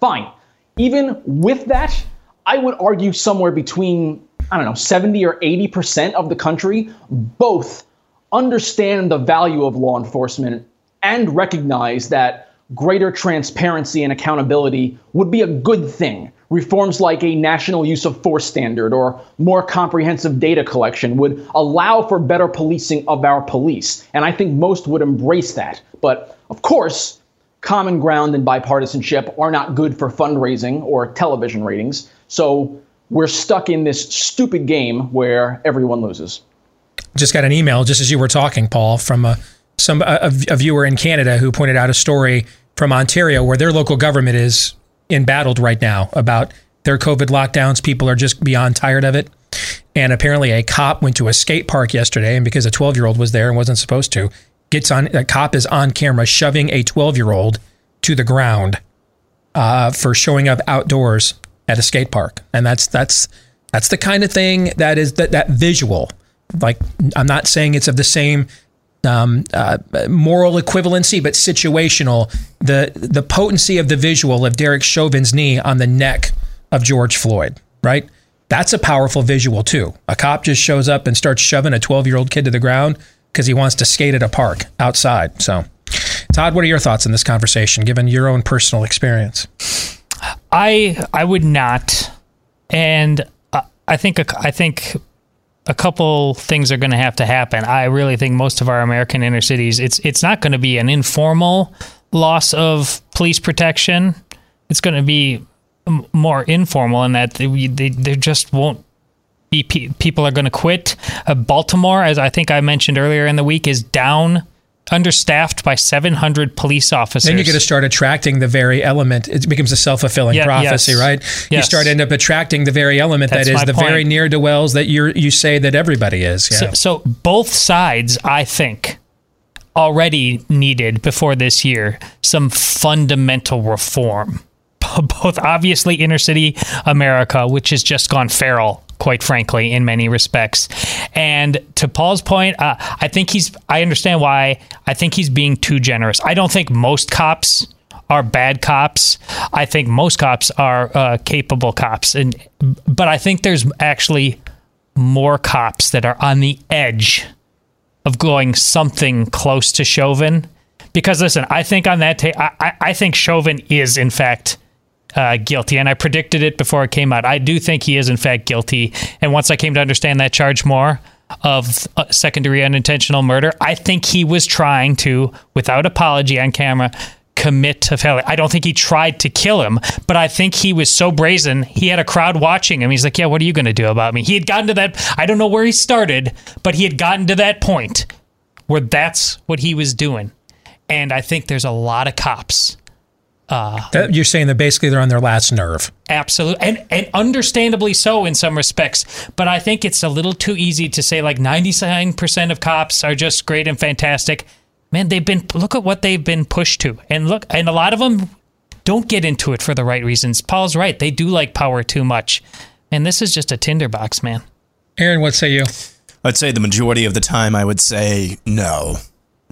fine. Even with that, I would argue somewhere between, I don't know, 70 or 80% of the country both understand the value of law enforcement and recognize that greater transparency and accountability would be a good thing. Reforms like a national use of force standard or more comprehensive data collection would allow for better policing of our police. And I think most would embrace that. But of course, common ground and bipartisanship are not good for fundraising or television ratings. So we're stuck in this stupid game where everyone loses. Just got an email just as you were talking, Paul, from a some a, a viewer in Canada who pointed out a story from Ontario where their local government is embattled right now about their COVID lockdowns. People are just beyond tired of it. And apparently, a cop went to a skate park yesterday, and because a 12 year old was there and wasn't supposed to, gets on. A cop is on camera shoving a 12 year old to the ground uh, for showing up outdoors at a skate park, and that's that's that's the kind of thing that is that that visual. Like I'm not saying it's of the same um, uh, moral equivalency, but situational. The the potency of the visual of Derek Chauvin's knee on the neck of George Floyd, right? That's a powerful visual too. A cop just shows up and starts shoving a 12 year old kid to the ground because he wants to skate at a park outside. So, Todd, what are your thoughts on this conversation, given your own personal experience? I I would not, and I think I think a couple things are going to have to happen. I really think most of our American inner cities, it's it's not going to be an informal loss of police protection. It's going to be more informal in that they, they, there just won't be people are going to quit. Uh, Baltimore, as I think I mentioned earlier in the week, is down understaffed by 700 police officers. Then you're going to start attracting the very element. It becomes a self fulfilling yeah, prophecy, yes. right? Yes. You start end up attracting the very element That's that is the point. very near to wells that you you say that everybody is. Yeah. So, so both sides, I think, already needed before this year some fundamental reform. <laughs> Both obviously inner city America, which has just gone feral quite frankly, in many respects. And to Paul's point, uh, I think he's, I understand why. I think he's being too generous. I don't think most cops are bad cops. I think most cops are uh, capable cops. And, but I think there's actually more cops that are on the edge of going something close to Chauvin. Because listen, I think on that tape, I, I think Chauvin is in fact uh, guilty, and I predicted it before it came out. I do think he is in fact guilty, and once I came to understand that charge more of uh, second unintentional murder, I think he was trying to, without apology on camera, commit a felony. I don't think he tried to kill him, but I think he was so brazen. He had a crowd watching him. He's like, "Yeah, what are you going to do about me?" He had gotten to that. I don't know where he started, but he had gotten to that point where that's what he was doing. And I think there's a lot of cops uh, that, you're saying that basically they're on their last nerve. Absolutely, and and understandably so in some respects. But I think it's a little too easy to say like 99 percent of cops are just great and fantastic. Man, they've been look at what they've been pushed to, and look, and a lot of them don't get into it for the right reasons. Paul's right; they do like power too much, and this is just a tinderbox, man. Aaron, what say you? I'd say the majority of the time, I would say no.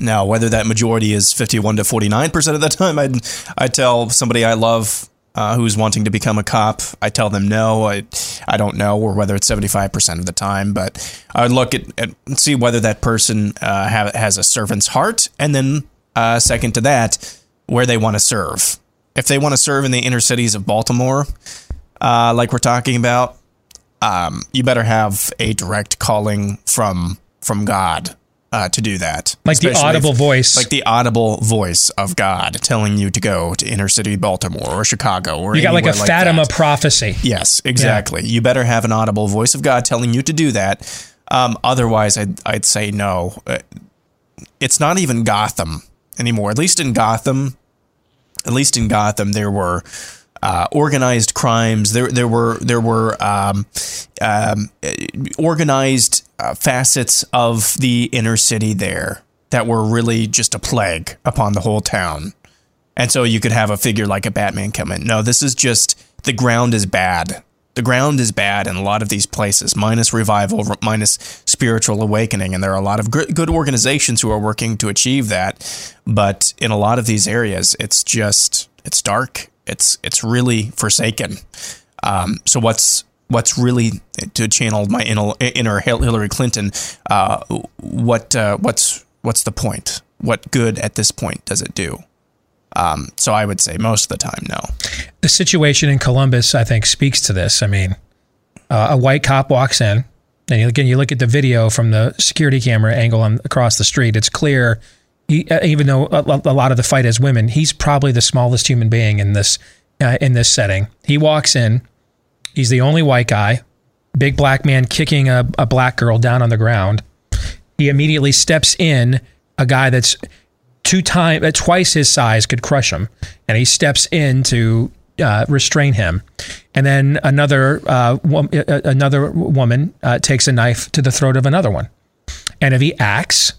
Now, whether that majority is 51 to 49% of the time, I'd, i tell somebody I love uh, who's wanting to become a cop, I tell them no, I, I don't know, or whether it's 75% of the time, but I would look at, at see whether that person uh, have, has a servant's heart, and then uh, second to that, where they want to serve. If they want to serve in the inner cities of Baltimore, uh, like we're talking about, um, you better have a direct calling from from God uh, to do that. Like the audible if- voice. like the audible voice of God telling you to go to inner city Baltimore or Chicago or You got like a anywhere Fatima that. prophecy. Yes, exactly. You better have an audible voice of God telling you to do that. Um, otherwise, I'd, I'd say no. Uh, It's not even Gotham anymore. At least in Gotham, at least in Gotham, there were uh, organized crimes. There, there were there were um, um, uh, organized uh, facets of the inner city there that were really just a plague upon the whole town. And so you could have a figure like a Batman come in. No, this is just the ground is bad. The ground is bad in a lot of these places, minus revival, minus spiritual awakening. And there are a lot of good, good organizations who are working to achieve that. But in a lot of these areas, it's just, it's dark. It's, it's really forsaken. Um, so what's, what's really to channel my inner, Hillary Clinton? Uh, what, uh, what's, what's the point? What good at this point does it do? Um, so I would say most of the time, no. The situation in Columbus, I think, speaks to this. I mean, uh, a white cop walks in, and again, you look at the video from the security camera angle on across the street. It's clear, he, uh, even though a, a lot of the fight is women, he's probably the smallest human being in this uh, in this setting. He walks in. He's the only white guy. Big black man kicking a, a black girl down on the ground. He immediately steps in. A guy that's two time uh, twice his size could crush him, and he steps in to uh, restrain him. And then another uh, wom- uh, another woman uh, takes a knife to the throat of another one. And if he acts,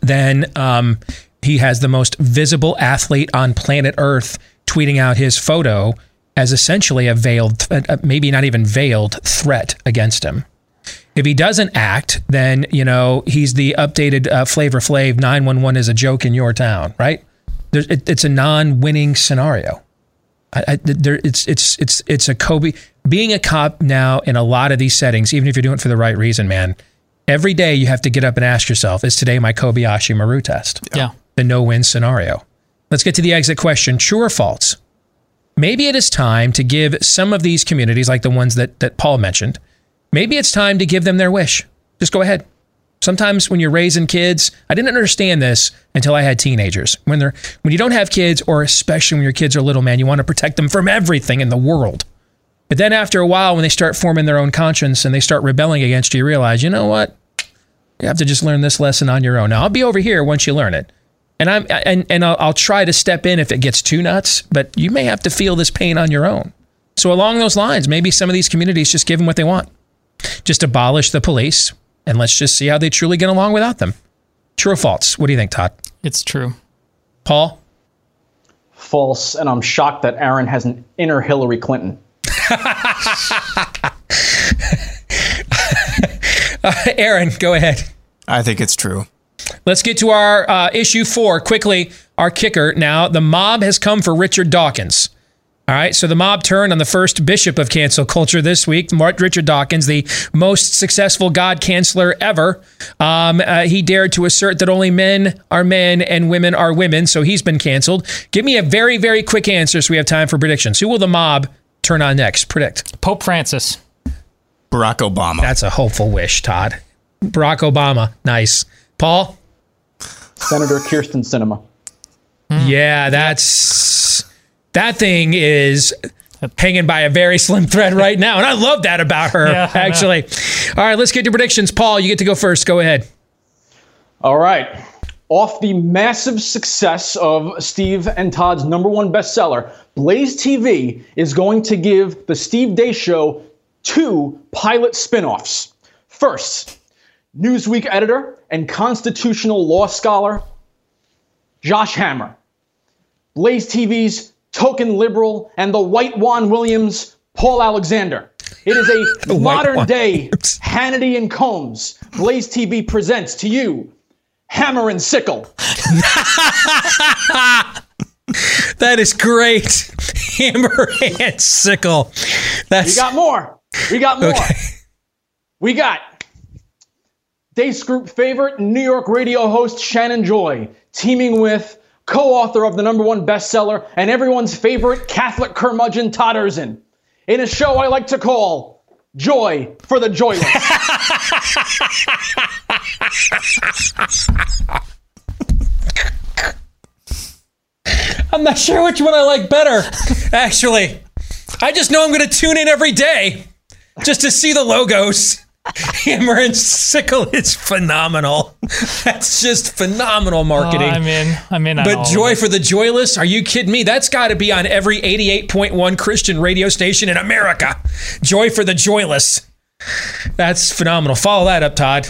then um, he has the most visible athlete on planet Earth tweeting out his photo as essentially a veiled, uh, maybe not even veiled threat against him. If he doesn't act, then you know he's the updated uh, Flavor Flav. Nine one one is a joke in your town, right? There's, it, it's a non-winning scenario. I, I, there, it's it's it's it's a Kobe. Being a cop now in a lot of these settings, even if you're doing it for the right reason, man. Every day you have to get up and ask yourself: Is today my Kobayashi Maru test? Yeah. The no-win scenario. Let's get to the exit question: True or false? Maybe it is time to give some of these communities, like the ones that that Paul mentioned, maybe it's time to give them their wish. Just go ahead. Sometimes when you're raising kids, I didn't understand this until I had teenagers. When they're when you don't have kids, or especially when your kids are little, man, you want to protect them from everything in the world. But then after a while, when they start forming their own conscience and they start rebelling against you, you realize, you know what? You have to just learn this lesson on your own. Now I'll be over here once you learn it, and I'm and and I'll, I'll try to step in if it gets too nuts. But you may have to feel this pain on your own. So along those lines, maybe some of these communities just give them what they want. Just abolish the police and let's just see how they truly get along without them. True or false? What do you think, Todd? It's true. Paul? False, and I'm shocked that Aaron has an inner Hillary Clinton. <laughs> Uh, Aaron, go ahead. I think it's true. Let's get to our uh, issue four quickly. Our kicker now. The mob has come for Richard Dawkins. All right, so the mob turned on the first bishop of cancel culture this week, Mark Richard Dawkins, the most successful God canceller ever. Um, uh, he dared to assert that only men are men and women are women, so he's been canceled. Give me a very, very quick answer so we have time for predictions. Who will the mob turn on next? Predict. Pope Francis. Barack Obama. That's a hopeful wish, Todd. Barack Obama. Nice. Paul? Senator Kyrsten Sinema. Yeah, that's that thing is hanging by a very slim thread right now, and I love that about her. Yeah, actually. All right, let's get to predictions. Paul, you get to go first. Go ahead. All right. Off the massive success of Steve and Todd's number one bestseller, Blaze TV is going to give the Steve Deace Show two pilot spin-offs. First, Newsweek editor and constitutional law scholar Josh Hammer. Blaze TV's token liberal and the white Juan Williams, Paul Alexander. It is a <laughs> modern day <laughs> Hannity and Colmes. Blaze TV presents to you Hammer and Sickle. <laughs> That is great. Hammer and sickle. That's We got more. We got more. Okay. We got Deace Group favorite New York radio host Shannon Joy teaming with co-author of the number one bestseller and everyone's favorite Catholic curmudgeon Todd Erzen in a show I like to call Joy for the Joyless. <laughs> I'm not sure which one I like better, actually. I just know I'm going to tune in every day just to see the logos. <laughs> Hammer and sickle is phenomenal. That's just phenomenal marketing. Oh, I'm in. I'm in. But Joy for the Joyless? Are you kidding me? That's got to be on every 88.1 Christian radio station in America. Joy for the Joyless. That's phenomenal. Follow that up, Todd.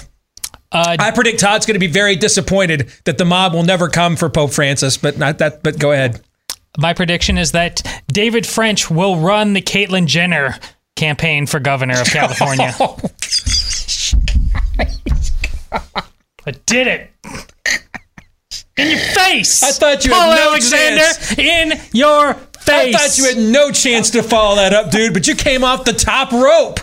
Uh, I predict Todd's going to be very disappointed that the mob will never come for Pope Francis, but not that. But go ahead. My prediction is that David French will run the Caitlyn Jenner campaign for governor of <laughs> California. I did it. In your face. I thought you Paul had no Alexander chance. in your face. I thought you had no chance to follow that up, dude, but you came off the top rope.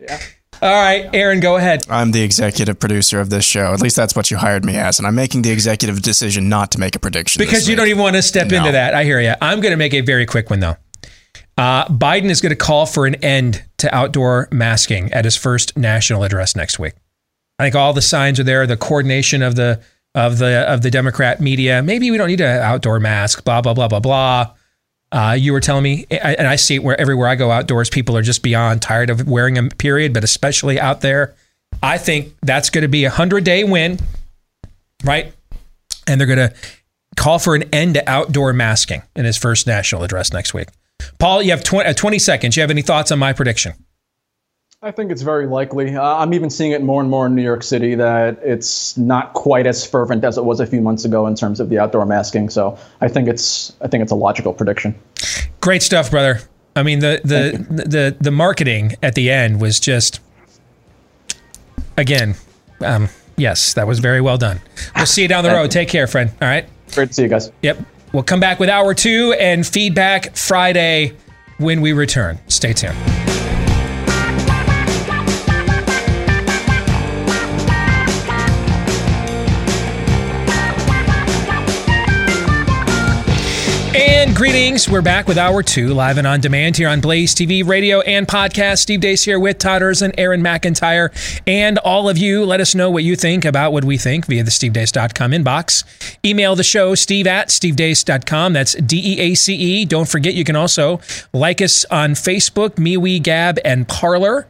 Yeah. All right, Aaron, go ahead. I'm the executive producer of this show. At least that's what you hired me as, and I'm making the executive decision not to make a prediction Because you week. don't even want to step No. into that. I hear you. I'm going to make a very quick one, though. Uh, Biden is going to call for an end to outdoor masking at his first national address next week. I think all the signs are there. The coordination of the of the of the Democrat media. Maybe we don't need an outdoor mask. Blah blah blah blah blah. Uh, you were telling me, and I see it where everywhere I go outdoors, people are just beyond tired of wearing them. Period, but especially out there. I think that's going to be a hundred day win, right? And they're going to call for an end to outdoor masking in his first national address next week. Paul, you have 20, uh, 20 seconds. You have any thoughts on my prediction? I think it's very likely. Uh, I'm even seeing it more and more in New York City that it's not quite as fervent as it was a few months ago in terms of the outdoor masking. So I think it's I think it's a logical prediction. Great stuff, brother. I mean, the the the the marketing at the end was just again, um, yes, that was very well done. We'll see you down the road. Take care, friend. All right. Great to see you guys. Yep. We'll come back with hour two and feedback Friday when we return. Stay tuned. Greetings. We're back with hour two, live and on demand here on Blaze TV, radio, and podcast. Steve Deace here with Todd and Aaron McIntyre. And all of you, let us know what you think about what we think via the stevedeace.com inbox. Email the show, steve at stevedeace.com. That's D E A C E. Don't forget, you can also like us on Facebook, MeWe, Gab, and Parler.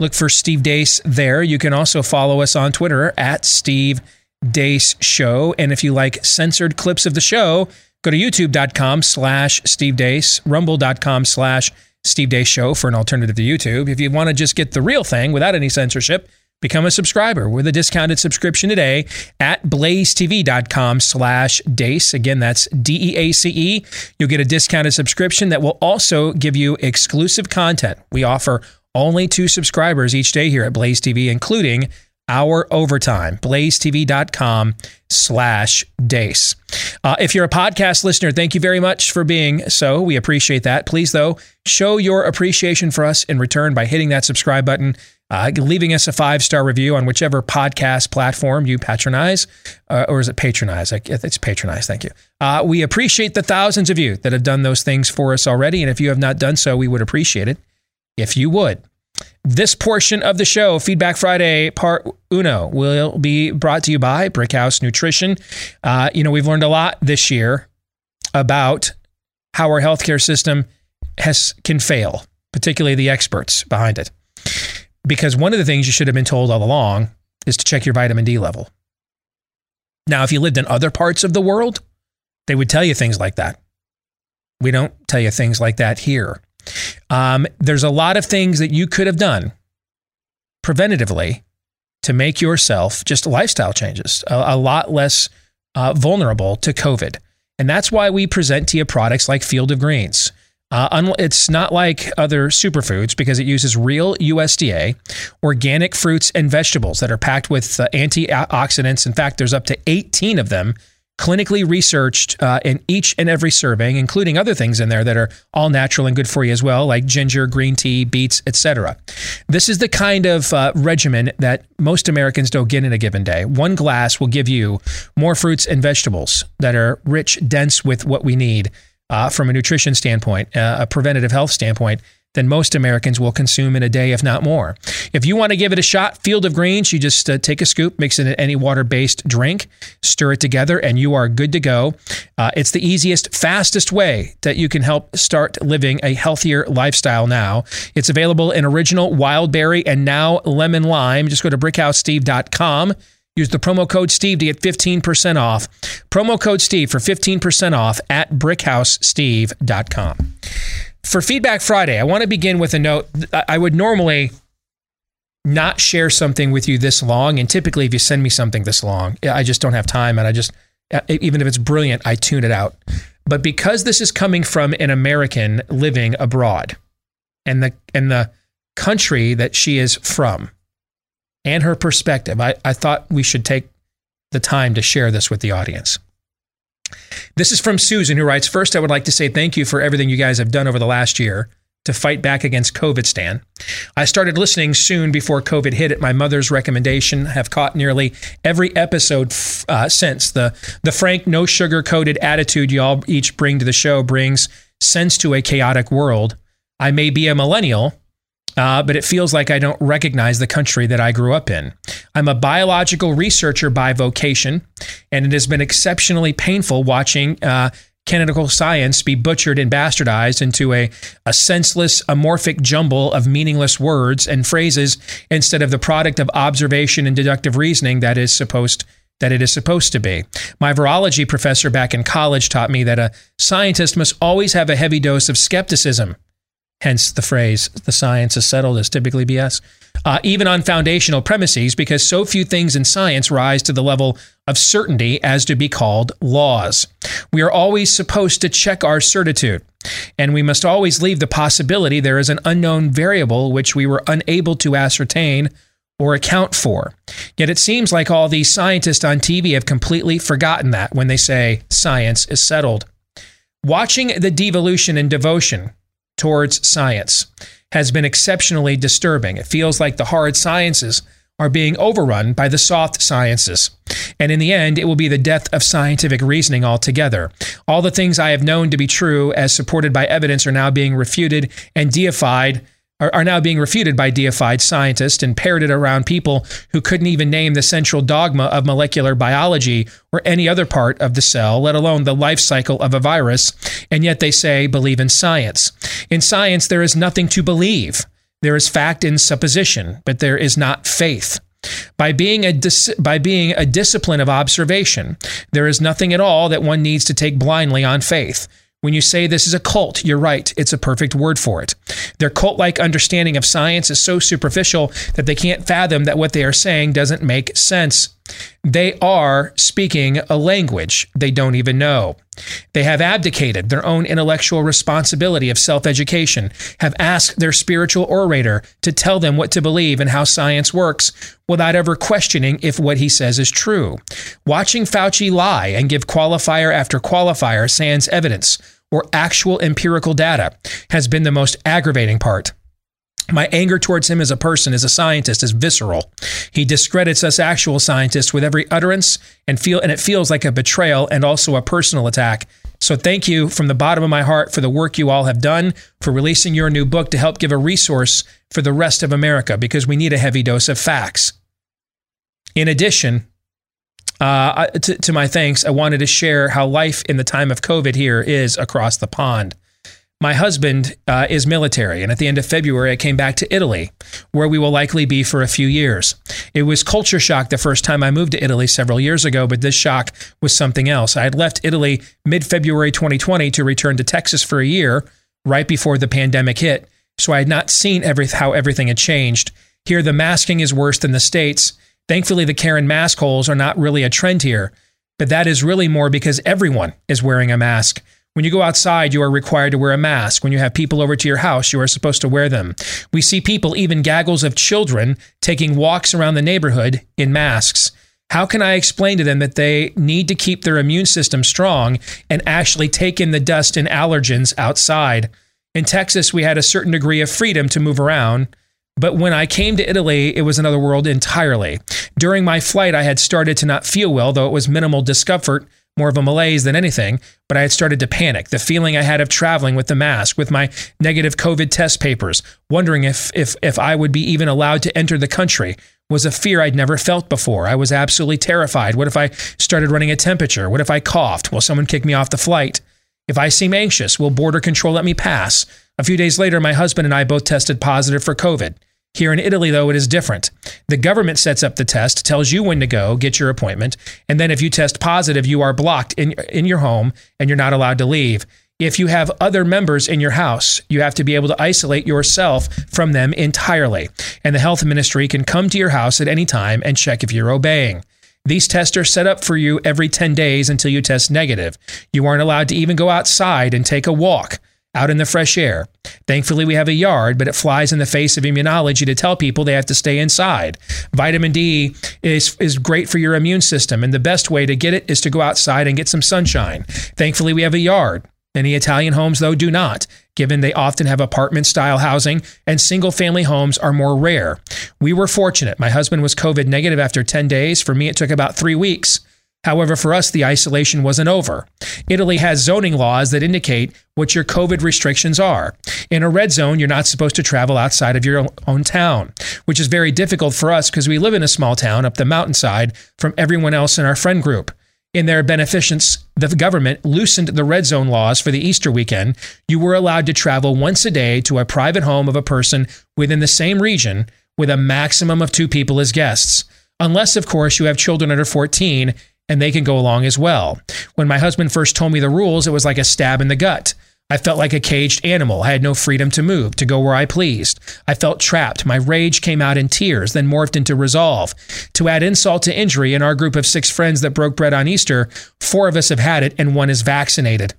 Look for Steve Deace there. You can also follow us on Twitter at Steve Deace Show. And if you like censored clips of the show, go to youtube.com slash Steve Deace, rumble.com slash Steve Deace Show for an alternative to YouTube. If you want to just get the real thing without any censorship, become a subscriber with a discounted subscription today at blazetv.com slash Deace. Again, that's D-E-A-C-E. You'll get a discounted subscription that will also give you exclusive content. We offer only two subscribers each day here at Blaze TV, including our overtime. blazetv.com slash deace. Uh, if you're a podcast listener thank you very much for being so. We appreciate that. Please though show your appreciation for us in return by hitting that subscribe button uh, leaving us a five star review on whichever podcast platform you patronize uh, or is it patronize? It's patronize thank you. Uh, we appreciate the thousands of you that have done those things for us already and if you have not done so we would appreciate it if you would this portion of the show, Feedback Friday Part Uno, will be brought to you by Brickhouse Nutrition. Uh, you know, we've learned a lot this year about how our healthcare system has can fail, particularly the experts behind it. Because one of the things you should have been told all along is to check your vitamin D level. Now, if you lived in other parts of the world, they would tell you things like that. We don't tell you things like that here. Um, there's a lot of things that you could have done preventatively to make yourself just lifestyle changes a, a lot less uh, vulnerable to COVID. And that's why we present to you products like Field of Greens. Uh, it's not like other superfoods because it uses real USDA organic fruits and vegetables that are packed with uh, antioxidants. In fact, there's up to 18 of them clinically researched uh, in each and every serving, including other things in there that are all natural and good for you as well, like ginger, green tea, beets, etc. This is the kind of uh, regimen that most Americans don't get in a given day. One glass will give you more fruits and vegetables that are rich, dense with what we need uh, from a nutrition standpoint, uh, a preventative health standpoint, than most Americans will consume in a day, if not more. If you want to give it a shot, Field of Greens, you just uh, take a scoop, mix it in any water based drink, stir it together, and you are good to go. Uh, it's the easiest, fastest way that you can help start living a healthier lifestyle now. It's available in original wild berry and now lemon lime. Just go to brickhousesteve.com. Use the promo code Steve to get 15% off. Promo code Steve for 15% off at brickhousesteve.com. For Feedback Friday, I want to begin with a note. I would normally not share something with you this long. And typically, if you send me something this long, I just don't have time. And I just, even if it's brilliant, I tune it out. But because this is coming from an American living abroad and the, and the country that she is from and her perspective, I, I thought we should take the time to share this with the audience. This is from Susan, who writes First, I would like to say thank you for everything you guys have done over the last year to fight back against COVID Stan. I started listening soon before COVID hit at my mother's recommendation. Have caught nearly every episode uh, since. The, the frank, no sugar coated attitude y'all each bring to the show brings sense to a chaotic world. I may be a millennial, uh, but it feels like I don't recognize the country that I grew up in. I'm a biological researcher by vocation, and it has been exceptionally painful watching uh, canonical science be butchered and bastardized into a, a senseless, amorphic jumble of meaningless words and phrases instead of the product of observation and deductive reasoning that is supposed that it is supposed to be. My virology professor back in college taught me that a scientist must always have a heavy dose of skepticism hence the phrase the science is settled is typically BS. Uh, even on foundational premises, because so few things in science rise to the level of certainty as to be called laws. We are always supposed to check our certitude, and we must always leave the possibility there is an unknown variable which we were unable to ascertain or account for. Yet it seems like all these scientists on TV have completely forgotten that when they say science is settled. Watching the devolution and devotion towards science has been exceptionally disturbing. It feels like the hard sciences are being overrun by the soft sciences. And in the end, it will be the death of scientific reasoning altogether. All the things I have known to be true, as supported by evidence, are now being refuted and deified are, are now being refuted by deified scientists and parroted around people who couldn't even name the central dogma of molecular biology or any other part of the cell, let alone the life cycle of a virus, and yet they say believe in science. In science, there is nothing to believe. There is fact in supposition, but there is not faith. By being, a dis- by being a discipline of observation, there is nothing at all that one needs to take blindly on faith. When you say this is a cult, you're right. It's a perfect word for it. Their cult like understanding of science is so superficial that they can't fathom that what they are saying doesn't make sense. They are speaking a language they don't even know. They have abdicated their own intellectual responsibility of self education, have asked their spiritual orator to tell them what to believe and how science works without ever questioning if what he says is true. Watching Fauci lie and give qualifier after qualifier sans evidence or actual empirical data has been the most aggravating part. My anger towards him as a person, as a scientist, is visceral. He discredits us actual scientists with every utterance and feel and it feels like a betrayal and also a personal attack. So thank you from the bottom of my heart for the work you all have done, for releasing your new book to help give a resource for the rest of America because we need a heavy dose of facts. In addition, uh, to, to my thanks, I wanted to share how life in the time of COVID here is across the pond. My husband uh, is military, and at the end of February, I came back to Italy, where we will likely be for a few years. It was culture shock the first time I moved to Italy several years ago, but this shock was something else. I had left Italy mid February 2020 to return to Texas for a year, right before the pandemic hit, so I had not seen every, how everything had changed. Here, the masking is worse than the States. Thankfully, the Karen mask holes are not really a trend here, but that is really more because everyone is wearing a mask. When you go outside, you are required to wear a mask. When you have people over to your house, you are supposed to wear them. We see people, even gaggles of children, taking walks around the neighborhood in masks. How can I explain to them that they need to keep their immune system strong and actually take in the dust and allergens outside? In Texas, we had a certain degree of freedom to move around. But when I came to Italy, it was another world entirely. During my flight, I had started to not feel well, though it was minimal discomfort more of a malaise than anything, but I had started to panic. The feeling I had of traveling with the mask, with my negative COVID test papers, wondering if if if I would be even allowed to enter the country was a fear I'd never felt before. I was absolutely terrified. What if I started running a temperature? What if I coughed? Will someone kick me off the flight? If I seem anxious, will border control let me pass? A few days later, my husband and I both tested positive for COVID. Here in Italy, though, it is different. The government sets up the test, tells you when to go, get your appointment, and then if you test positive, you are blocked in, in your home and you're not allowed to leave. If you have other members in your house, you have to be able to isolate yourself from them entirely. And the health ministry can come to your house at any time and check if you're obeying. These tests are set up for you every 10 days until you test negative. You aren't allowed to even go outside and take a walk out in the fresh air. Thankfully, we have a yard, but it flies in the face of immunology to tell people they have to stay inside. Vitamin D is, is great for your immune system, and the best way to get it is to go outside and get some sunshine. Thankfully, we have a yard. Many Italian homes, though, do not, given they often have apartment style housing and single family homes are more rare. We were fortunate. My husband was COVID negative after 10 days. For me, it took about three weeks. However, for us, the isolation wasn't over. Italy has zoning laws that indicate what your COVID restrictions are. In a red zone, you're not supposed to travel outside of your own town, which is very difficult for us because we live in a small town up the mountainside from everyone else in our friend group. In their beneficence, the government loosened the red zone laws for the Easter weekend. You were allowed to travel once a day to a private home of a person within the same region with a maximum of two people as guests. Unless, of course, you have children under 14 and they can go along as well. When my husband first told me the rules, it was like a stab in the gut. I felt like a caged animal. I had no freedom to move, to go where I pleased. I felt trapped. My rage came out in tears, then morphed into resolve. To add insult to injury, in our group of six friends that broke bread on Easter, four of us have had it and one is vaccinated.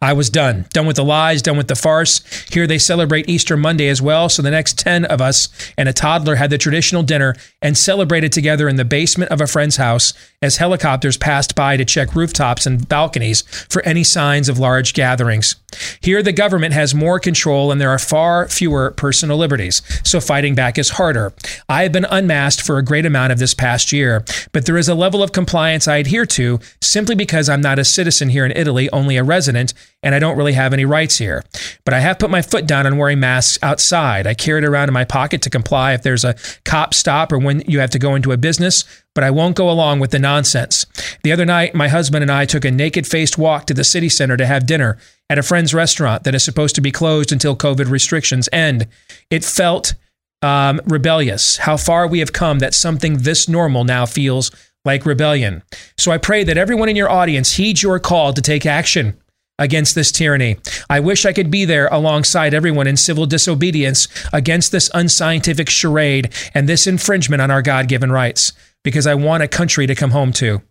I was done. Done with the lies, done with the farce. Here they celebrate Easter Monday as well. So the next 10 of us and a toddler had the traditional dinner and celebrated together in the basement of a friend's house as helicopters passed by to check rooftops and balconies for any signs of large gatherings. Here the government has more control and there are far fewer personal liberties. So fighting back is harder. I have been unmasked for a great amount of this past year, but there is a level of compliance I adhere to simply because I'm not a citizen here in Italy, only a resident and I don't really have any rights here. But I have put my foot down on wearing masks outside. I carry it around in my pocket to comply if there's a cop stop or when you have to go into a business, but I won't go along with the nonsense. The other night, my husband and I took a naked faced walk to the city center to have dinner at a friend's restaurant that is supposed to be closed until COVID restrictions end. It felt um, rebellious, how far we have come that something this normal now feels like rebellion. So I pray that everyone in your audience heeds your call to take action against this tyranny. I wish I could be there alongside everyone in civil disobedience against this unscientific charade and this infringement on our God given rights, because I want a country to come home to.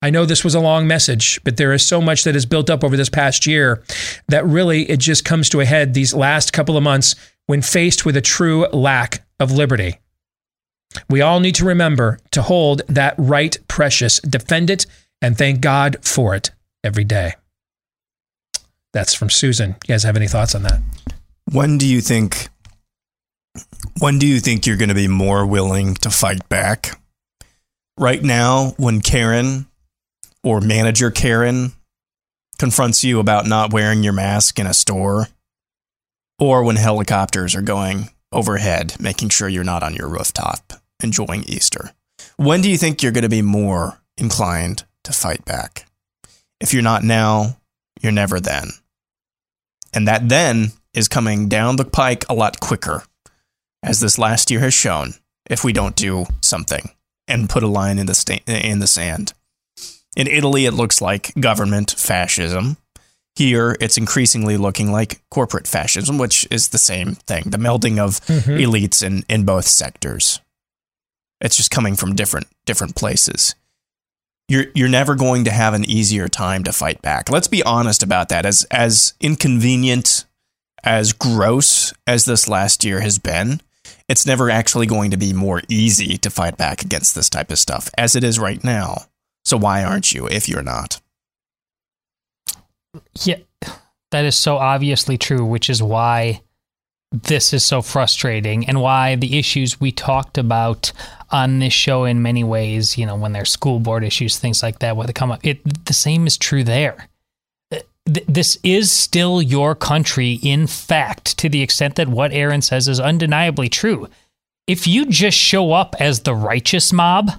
I know this was a long message, but there is so much that has built up over this past year that really it just comes to a head these last couple of months when faced with a true lack of liberty. We all need to remember to hold that right precious, defend it, and thank God for it every day. That's from Susan. You guys have any thoughts on that? When do you think when do you think you're going to be more willing to fight back? Right now, when Karen or manager Karen confronts you about not wearing your mask in a store, or when helicopters are going overhead, making sure you're not on your rooftop enjoying Easter. When do you think you're going to be more inclined to fight back? If you're not now, you're never then. And that then is coming down the pike a lot quicker, as this last year has shown, if we don't do something and put a line in the, sta- in the sand. In Italy, it looks like government fascism. Here, it's increasingly looking like corporate fascism, which is the same thing the melding of mm-hmm. elites in, in both sectors. It's just coming from different different places you're you're never going to have an easier time to fight back. Let's be honest about that. As as inconvenient, as gross as this last year has been, it's never actually going to be more easy to fight back against this type of stuff as it is right now. So why aren't you if you're not? Yeah, that is so obviously true, which is why this is so frustrating and why the issues we talked about on this show in many ways, you know, when there's school board issues, things like that, where they come up, it the same is true there. Uh, this is still your country, in fact, to the extent that what Aaron says is undeniably true. If you just show up as the righteous mob,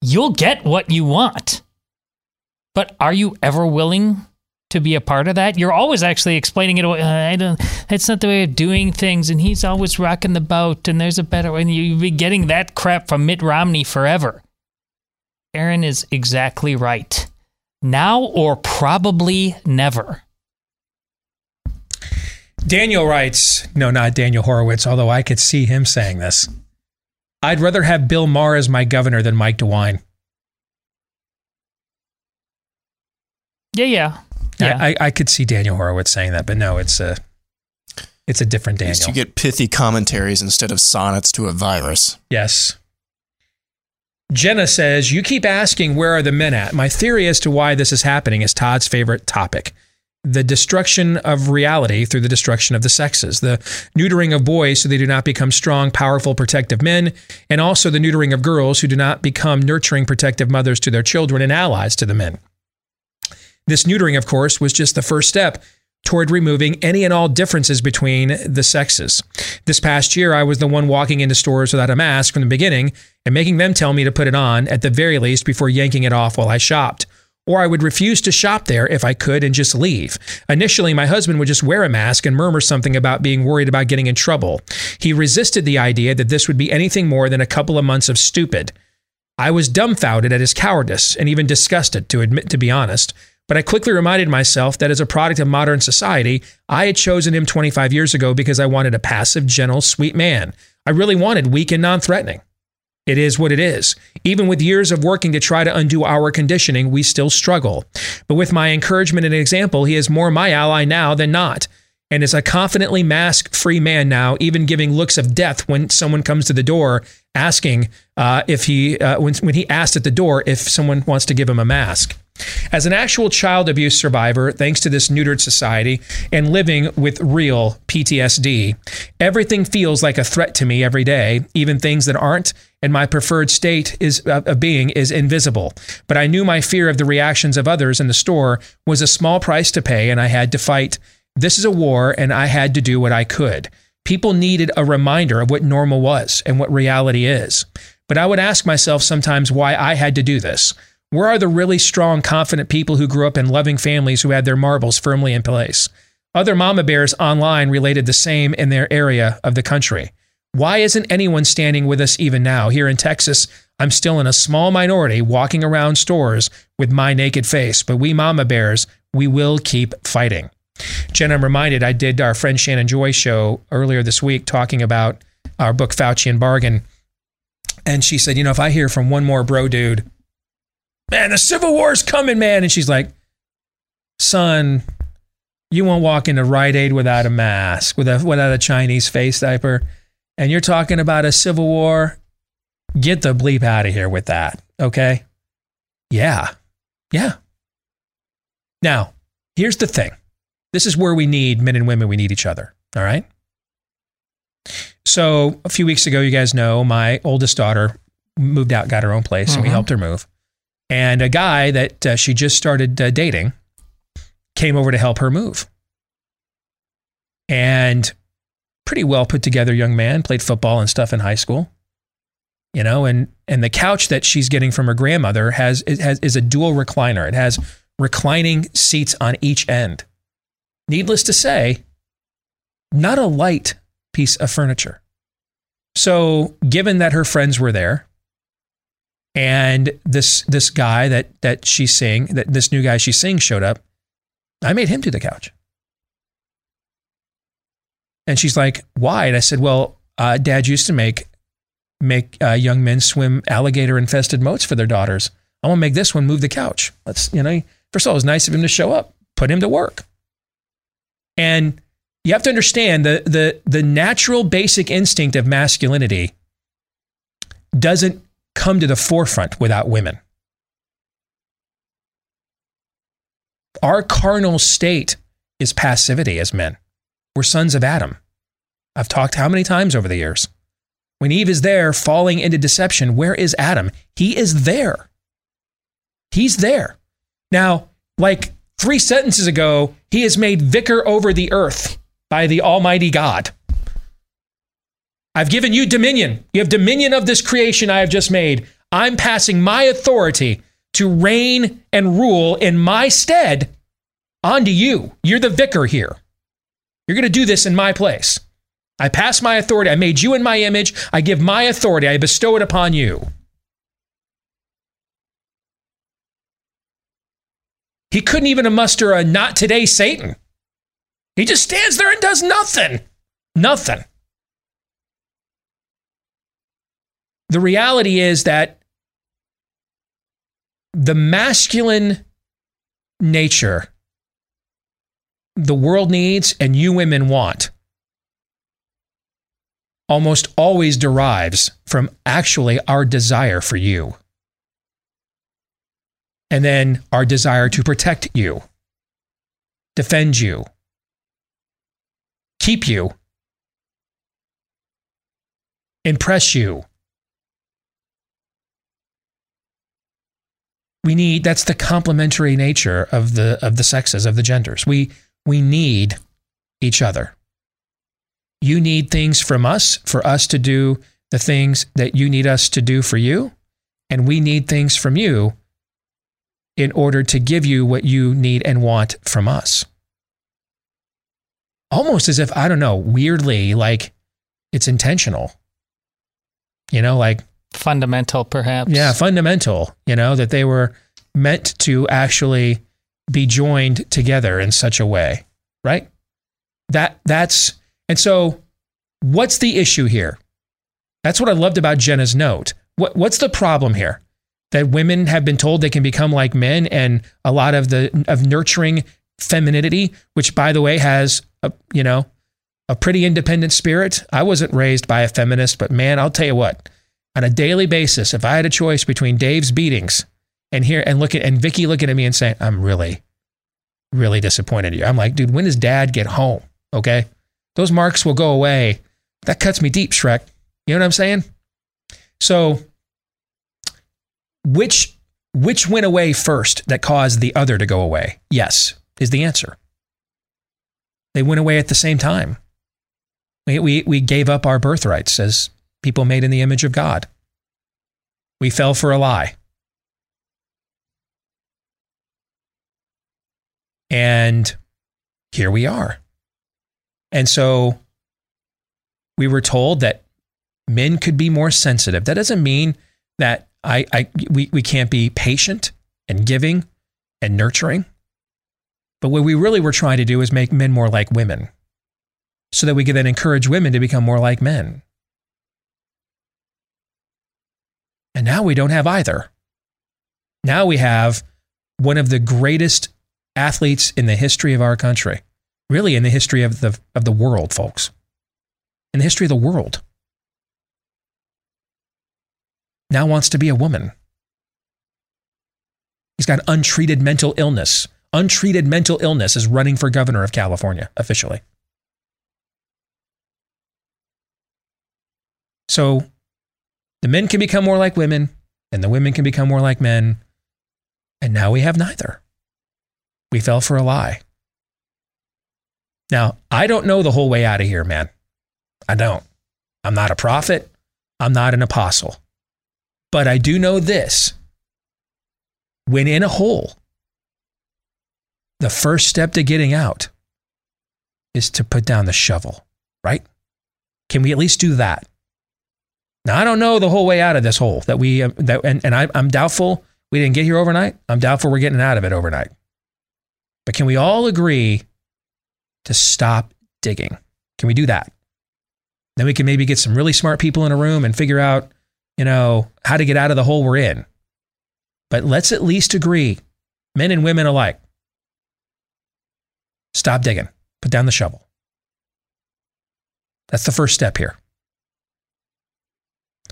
you'll get what you want. But are you ever willing to be a part of that? You're always actually explaining it away. I don't. That's not the way of doing things, and he's always rocking the boat. And there's a better way. And you've been getting that crap from Mitt Romney forever. Aaron is exactly right. Now or probably never. Daniel writes, no, not Daniel Horowitz, although I could see him saying this. I'd rather have Bill Maher as my governor than Mike DeWine. Yeah, yeah. Yeah. I, I could see Daniel Horowitz saying that, but no, it's a it's a different At least Daniel. you get pithy commentaries instead of sonnets to a virus. Yes. Jenna says, You keep asking where are the men at? My theory as to why this is happening is Todd's favorite topic the destruction of reality through the destruction of the sexes, the neutering of boys so they do not become strong, powerful, protective men, and also the neutering of girls who do not become nurturing, protective mothers to their children and allies to the men. This neutering, of course, was just the first step toward removing any and all differences between the sexes. This past year, I was the one walking into stores without a mask from the beginning and making them tell me to put it on at the very least before yanking it off while I shopped. Or I would refuse to shop there if I could and just leave. Initially, my husband would just wear a mask and murmur something about being worried about getting in trouble. He resisted the idea that this would be anything more than a couple of months of stupid. I was dumbfounded at his cowardice and even disgusted, to admit, to be honest. But I quickly reminded myself that as a product of modern society, I had chosen him 25 years ago because I wanted a passive, gentle, sweet man. I really wanted weak and non threatening. It is what it is. Even with years of working to try to undo our conditioning, we still struggle. But with my encouragement and example, he is more my ally now than not. And is a confidently mask free man now, even giving looks of death when someone comes to the door asking uh, if he, uh, when, when he asked at the door if someone wants to give him a mask. As an actual child abuse survivor, thanks to this neutered society and living with real PTSD, everything feels like a threat to me every day, even things that aren't. And my preferred state is of being is invisible. But I knew my fear of the reactions of others in the store was a small price to pay, and I had to fight. This is a war, and I had to do what I could. People needed a reminder of what normal was and what reality is. But I would ask myself sometimes why I had to do this. Where are the really strong, confident people who grew up in loving families who had their marbles firmly in place? Other mama bears online related the same in their area of the country. Why isn't anyone standing with us even now? Here in Texas, I'm still in a small minority walking around stores with my naked face, but we mama bears, we will keep fighting. Jen, I'm reminded I did our friend Shannon Joy show earlier this week talking about our book Faucian Bargain. And she said, you know, if I hear from one more bro dude, man, the Civil War's coming, man. And she's like, son, you won't walk into Rite Aid without a mask, without, without a Chinese face diaper. And you're talking about a Civil War. Get the bleep out of here with that. Okay. Yeah. Yeah. Now, here's the thing this is where we need men and women, we need each other. All right. So a few weeks ago, you guys know my oldest daughter moved out, got her own place, and we Mhm. helped her move. And a guy that uh, she just started uh, dating came over to help her move. And pretty well put together young man, played football and stuff in high school. You know, and and the couch that she's getting from her grandmother has has is a dual recliner. It has reclining seats on each end. Needless to say, not a light piece of furniture. So, given that her friends were there, and this this guy that that she's seeing, that this new guy she's seeing showed up, I made him do the couch. And she's like, "Why?" And I said, "Well, uh, Dad used to make make uh, young men swim alligator infested moats for their daughters. I want to make this one move the couch. Let's, you know, first of all, it was nice of him to show up, put him to work. And you have to understand the the the natural basic instinct of masculinity doesn't come to the forefront without women. Our carnal state is passivity as men. We're sons of Adam. I've talked how many times over the years? When Eve is there falling into deception, where is Adam? He is there. He's there. Now, like three sentences ago, he is made vicar over the earth by the Almighty God. I've given you dominion. You have dominion of this creation I have just made. I'm passing my authority to reign and rule in my stead onto you. You're the vicar here. You're going to do this in my place. I pass my authority. I made you in my image. I give my authority. I bestow it upon you. He couldn't even muster a not today Satan. He just stands there and does nothing. Nothing. The reality is that the masculine nature the world needs and you women want almost always derives from actually our desire for you. And then our desire to protect you, defend you, keep you, impress you. We need that's the complementary nature of the of the sexes of the genders. We we need each other. You need things from us for us to do the things that you need us to do for you, and we need things from you in order to give you what you need and want from us. Almost as if, I don't know, weirdly, like it's intentional. You know, like fundamental, perhaps. Yeah, fundamental, you know, that they were meant to actually be joined together in such a way, right? That that's and so what's the issue here? That's what I loved about Jenna's note. What what's the problem here? That women have been told they can become like men and a lot of the of nurturing femininity, which by the way has a, you know, a pretty independent spirit. I wasn't raised by a feminist, but man, I'll tell you what. On a daily basis, if I had a choice between Dave's beatings and here and look at and Vicky looking at me and saying, "I'm really, really disappointed in you." I'm like, dude, when does Dad get home? Okay, those marks will go away. That cuts me deep, Shrek. You know what I'm saying? So, which which went away first that caused the other to go away? Yes, is the answer. They went away at the same time. We, we, we gave up our birthrights as people made in the image of God. We fell for a lie. And here we are. And so we were told that men could be more sensitive. That doesn't mean that I, I we, we can't be patient and giving and nurturing. But what we really were trying to do is make men more like women so that we could then encourage women to become more like men. And now we don't have either. Now we have one of the greatest athletes in the history of our country, really in the history of the, of the world, folks, in the history of the world, now wants to be a woman. He's got untreated mental illness. Untreated mental illness is running for governor of California officially. So the men can become more like women, and the women can become more like men. And now we have neither. We fell for a lie. Now, I don't know the whole way out of here, man. I don't. I'm not a prophet. I'm not an apostle. But I do know this when in a hole, the first step to getting out is to put down the shovel, right? Can we at least do that? Now, I don't know the whole way out of this hole that we, uh, that, and, and I, I'm doubtful we didn't get here overnight. I'm doubtful we're getting out of it overnight. But can we all agree to stop digging? Can we do that? Then we can maybe get some really smart people in a room and figure out, you know, how to get out of the hole we're in. But let's at least agree, men and women alike, stop digging, put down the shovel. That's the first step here.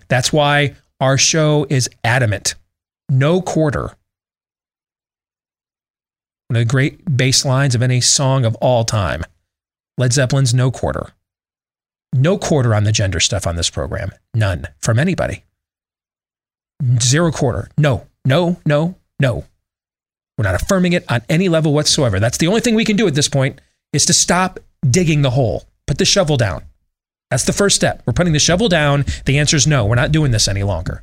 That's why our show is adamant. No quarter one of the great bass lines of any song of all time. Led Zeppelin's No Quarter. No quarter on the gender stuff on this program. None from anybody. Zero quarter. No, no, no, no. We're not affirming it on any level whatsoever. That's the only thing we can do at this point is to stop digging the hole. Put the shovel down. That's the first step. We're putting the shovel down. The answer is no. We're not doing this any longer.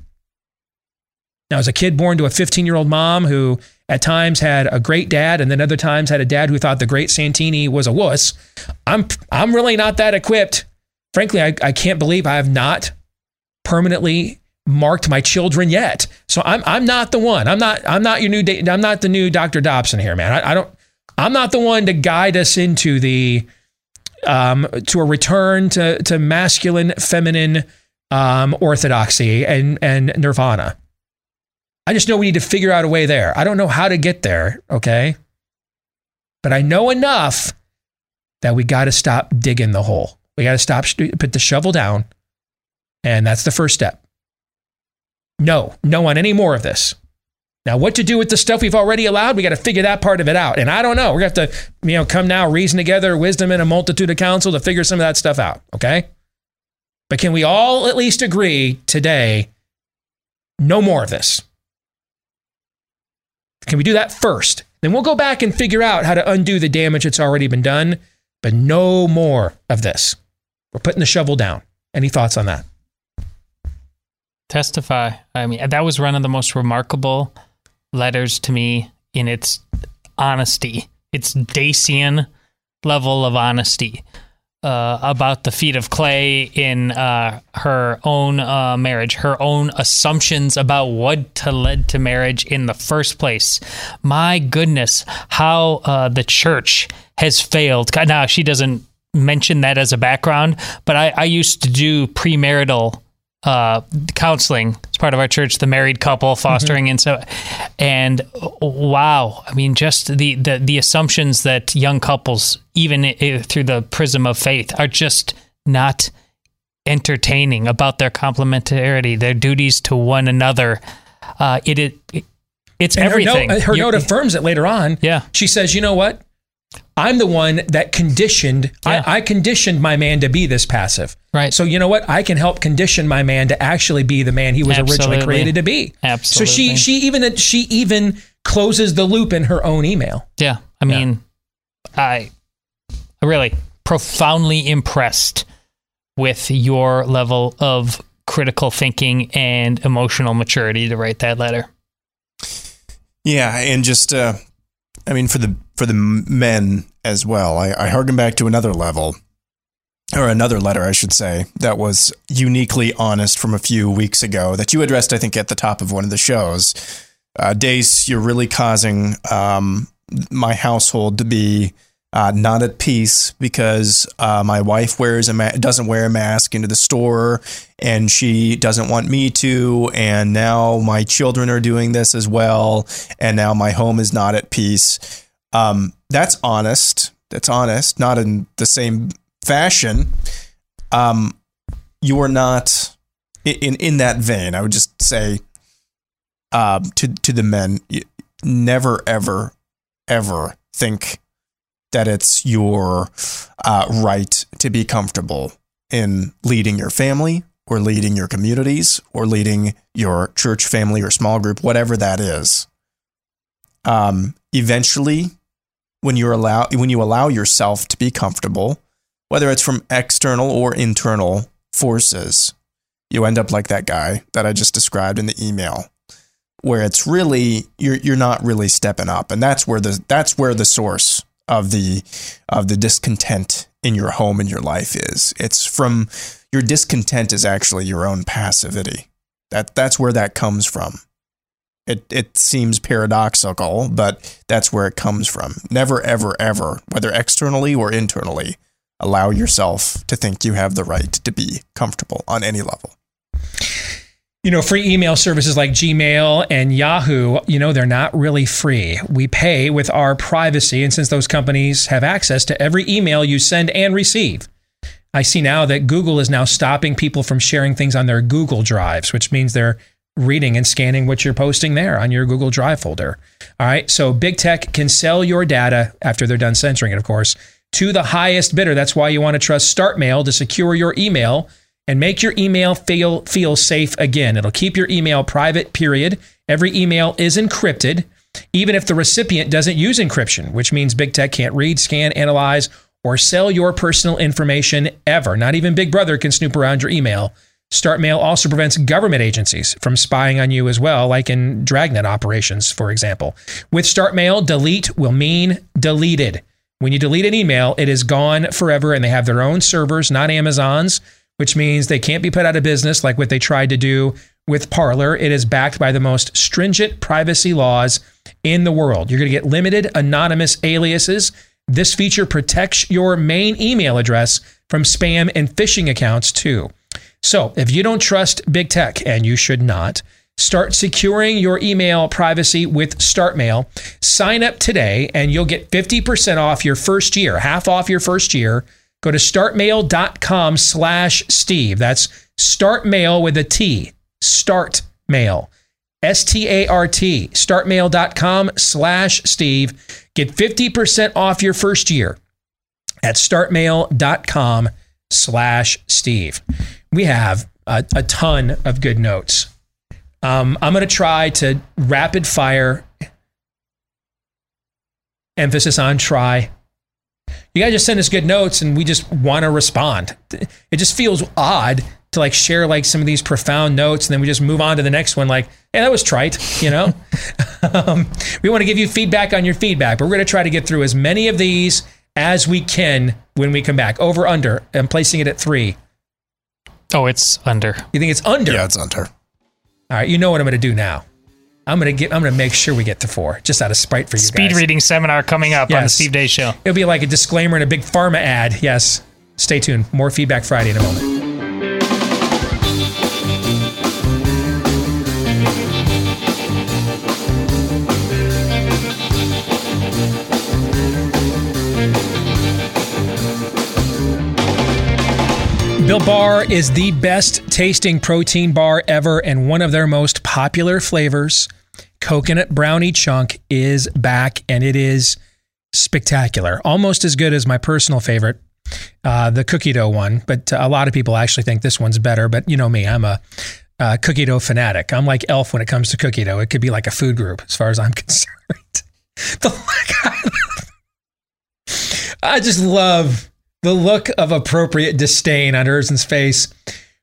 Now, as a kid born to a 15 year old mom who at times had a great dad and then other times had a dad who thought the great Santini was a wuss, I'm, I'm really not that equipped. Frankly, I, I can't believe I have not permanently marked my children yet. So I'm, I'm not the one. I'm not, I'm not your new, I'm not the new Dr. Dobson here, man. I, I don't, I'm not the one to guide us into the, um, to a return to, to masculine, feminine um, orthodoxy and, and nirvana. I just know we need to figure out a way there. I don't know how to get there, okay? But I know enough that we got to stop digging the hole. We got to stop, put the shovel down. And that's the first step. No, no on any more of this. Now, what to do with the stuff we've already allowed? We got to figure that part of it out. And I don't know. We're going to have to, you know, come now, reason together, wisdom and a multitude of counsel to figure some of that stuff out. Okay. But can we all at least agree today? No more of this. Can we do that first? Then we'll go back and figure out how to undo the damage that's already been done. But no more of this. We're putting the shovel down. Any thoughts on that? Testify. I mean, that was one of the most remarkable letters to me in its honesty, its Dacian level of honesty uh, about the feet of clay in uh, her own uh, marriage, her own assumptions about what to led to marriage in the first place. My goodness, how uh, the church has failed. Now she doesn't mention that as a background, but I, I used to do premarital uh, counseling as part of our church, the married couple fostering, mm-hmm. and so, and wow, I mean, just the the the assumptions that young couples, even through the prism of faith, are just not entertaining about their complementarity, their duties to one another. Uh, it, it it's and everything. Her note, her note affirms it later on. Yeah, she says, you know what? I'm the one that conditioned, yeah. I, I, conditioned my man to be this passive. Right. So, you know what? I can help condition my man to actually be the man he was Absolutely. originally created to be. Absolutely. So she, she even, she even closes the loop in her own email. Yeah. I mean, yeah. I, I really profoundly impressed with your level of critical thinking and emotional maturity to write that letter. Yeah. And just, uh, I mean, for the for the men as well, I, I harken back to another level, or another letter, I should say, that was uniquely honest from a few weeks ago that you addressed, I think, at the top of one of the shows. Uh, Deace, you're really causing um, my household to be uh, not at peace because uh, my wife wears a ma- doesn't wear a mask into the store, and she doesn't want me to. And now my children are doing this as well, and now my home is not at peace. Um, that's honest. That's honest. Not in the same fashion. Um, you are not in in that vein. I would just say uh, to to the men, never ever ever think that it's your uh, right to be comfortable in leading your family or leading your communities or leading your church family or small group, whatever that is. Um, eventually, when you allow when you allow yourself to be comfortable, whether it's from external or internal forces, you end up like that guy that I just described in the email, where it's really you're you're not really stepping up, and that's where the that's where the source of the of the discontent in your home and your life is. It's from your discontent is actually your own passivity. That that's where that comes from. It it seems paradoxical, but that's where it comes from. Never ever ever, whether externally or internally, allow yourself to think you have the right to be comfortable on any level you know, free email services like Gmail and Yahoo, you know, they're not really free. We pay with our privacy. And since those companies have access to every email you send and receive, I see now that Google is now stopping people from sharing things on their Google Drives, which means they're reading and scanning what you're posting there on your Google Drive folder. All right. So big tech can sell your data after they're done censoring it, of course, to the highest bidder. That's why you want to trust StartMail to secure your email and make your email feel feel safe again. It'll keep your email private, period. Every email is encrypted, even if the recipient doesn't use encryption, which means big tech can't read, scan, analyze, or sell your personal information ever. Not even Big Brother can snoop around your email. StartMail also prevents government agencies from spying on you as well, like in Dragnet operations, for example. With StartMail, delete will mean deleted. When you delete an email, it is gone forever, and they have their own servers, not Amazon's, which means they can't be put out of business like what they tried to do with Parler. It is backed by the most stringent privacy laws in the world. You're going to get limited anonymous aliases. This feature protects your main email address from spam and phishing accounts too. So, if you don't trust big tech, and you should not, start securing your email privacy with StartMail. Sign up today, and you'll get 50% off your first year, half off your first year. Go to startmail.com slash Steve. That's startmail with a T. Startmail. S T A R T. Startmail.com slash Steve. Get 50% off your first year at startmail.com slash Steve. We have a, a ton of good notes. Um, I'm going to try to rapid fire, emphasis on try. You guys just send us good notes and we just want to respond. It just feels odd to like share like some of these profound notes and then we just move on to the next one like yeah that was trite you know <laughs> um, we want to give you feedback on your feedback but we're going to try to get through as many of these as we can when we come back over under i'm placing it at three Oh, it's under. you think it's under Yeah, it's under. all right you know what i'm going to do now i'm going to get i'm to make sure we get to four just out of spite for you Speed guys. reading seminar coming up on the Steve Deace Show. it'll be like a disclaimer and a big pharma ad. Yes. Stay tuned. More feedback friday in a moment. Built Bar is the best tasting protein bar ever, and one of their most popular flavors, coconut brownie chunk, is back, and it is spectacular. Almost as good as my personal favorite, uh, the cookie dough one. But a lot of people actually think this one's better. But you know me, I'm a uh, cookie dough fanatic. I'm like Elf when it comes to cookie dough. It could be like a food group as far as I'm <laughs> concerned. The- <laughs> I just love the look of appropriate disdain on Erzen's face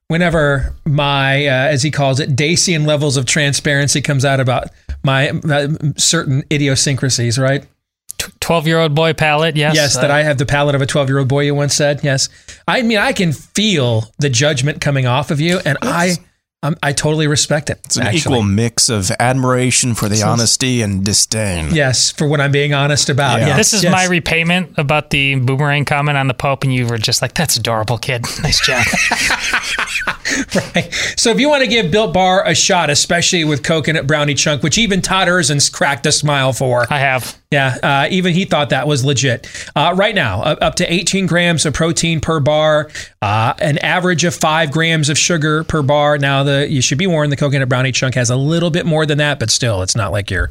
whenever my, uh, as he calls it, Dacian levels of transparency comes out about my uh, certain idiosyncrasies, right? 12 year old boy palate, yes. Yes, that Uh, I have the palate of a 12 year old boy, you once said. Yes. I mean, I can feel the judgment coming off of you, and I. Um, I totally respect it. It's an actually. equal mix of admiration for the So- honesty and disdain. Yes, for what I'm being honest about. Yeah. Yes, This is yes. my repayment about the boomerang comment on the Pope, and you were just like, that's adorable, kid. Nice job. <laughs> <laughs> right. So if you want to give Built Bar a shot, especially with coconut brownie chunk, which even Todd Erzen's cracked a smile for. I have. Yeah, uh, even he thought that was legit. Uh, right now, up, up to 18 grams of protein per bar, uh, an average of five grams of sugar per bar. Now, the you should be warned, the coconut brownie chunk has a little bit more than that, but still, it's not like you're.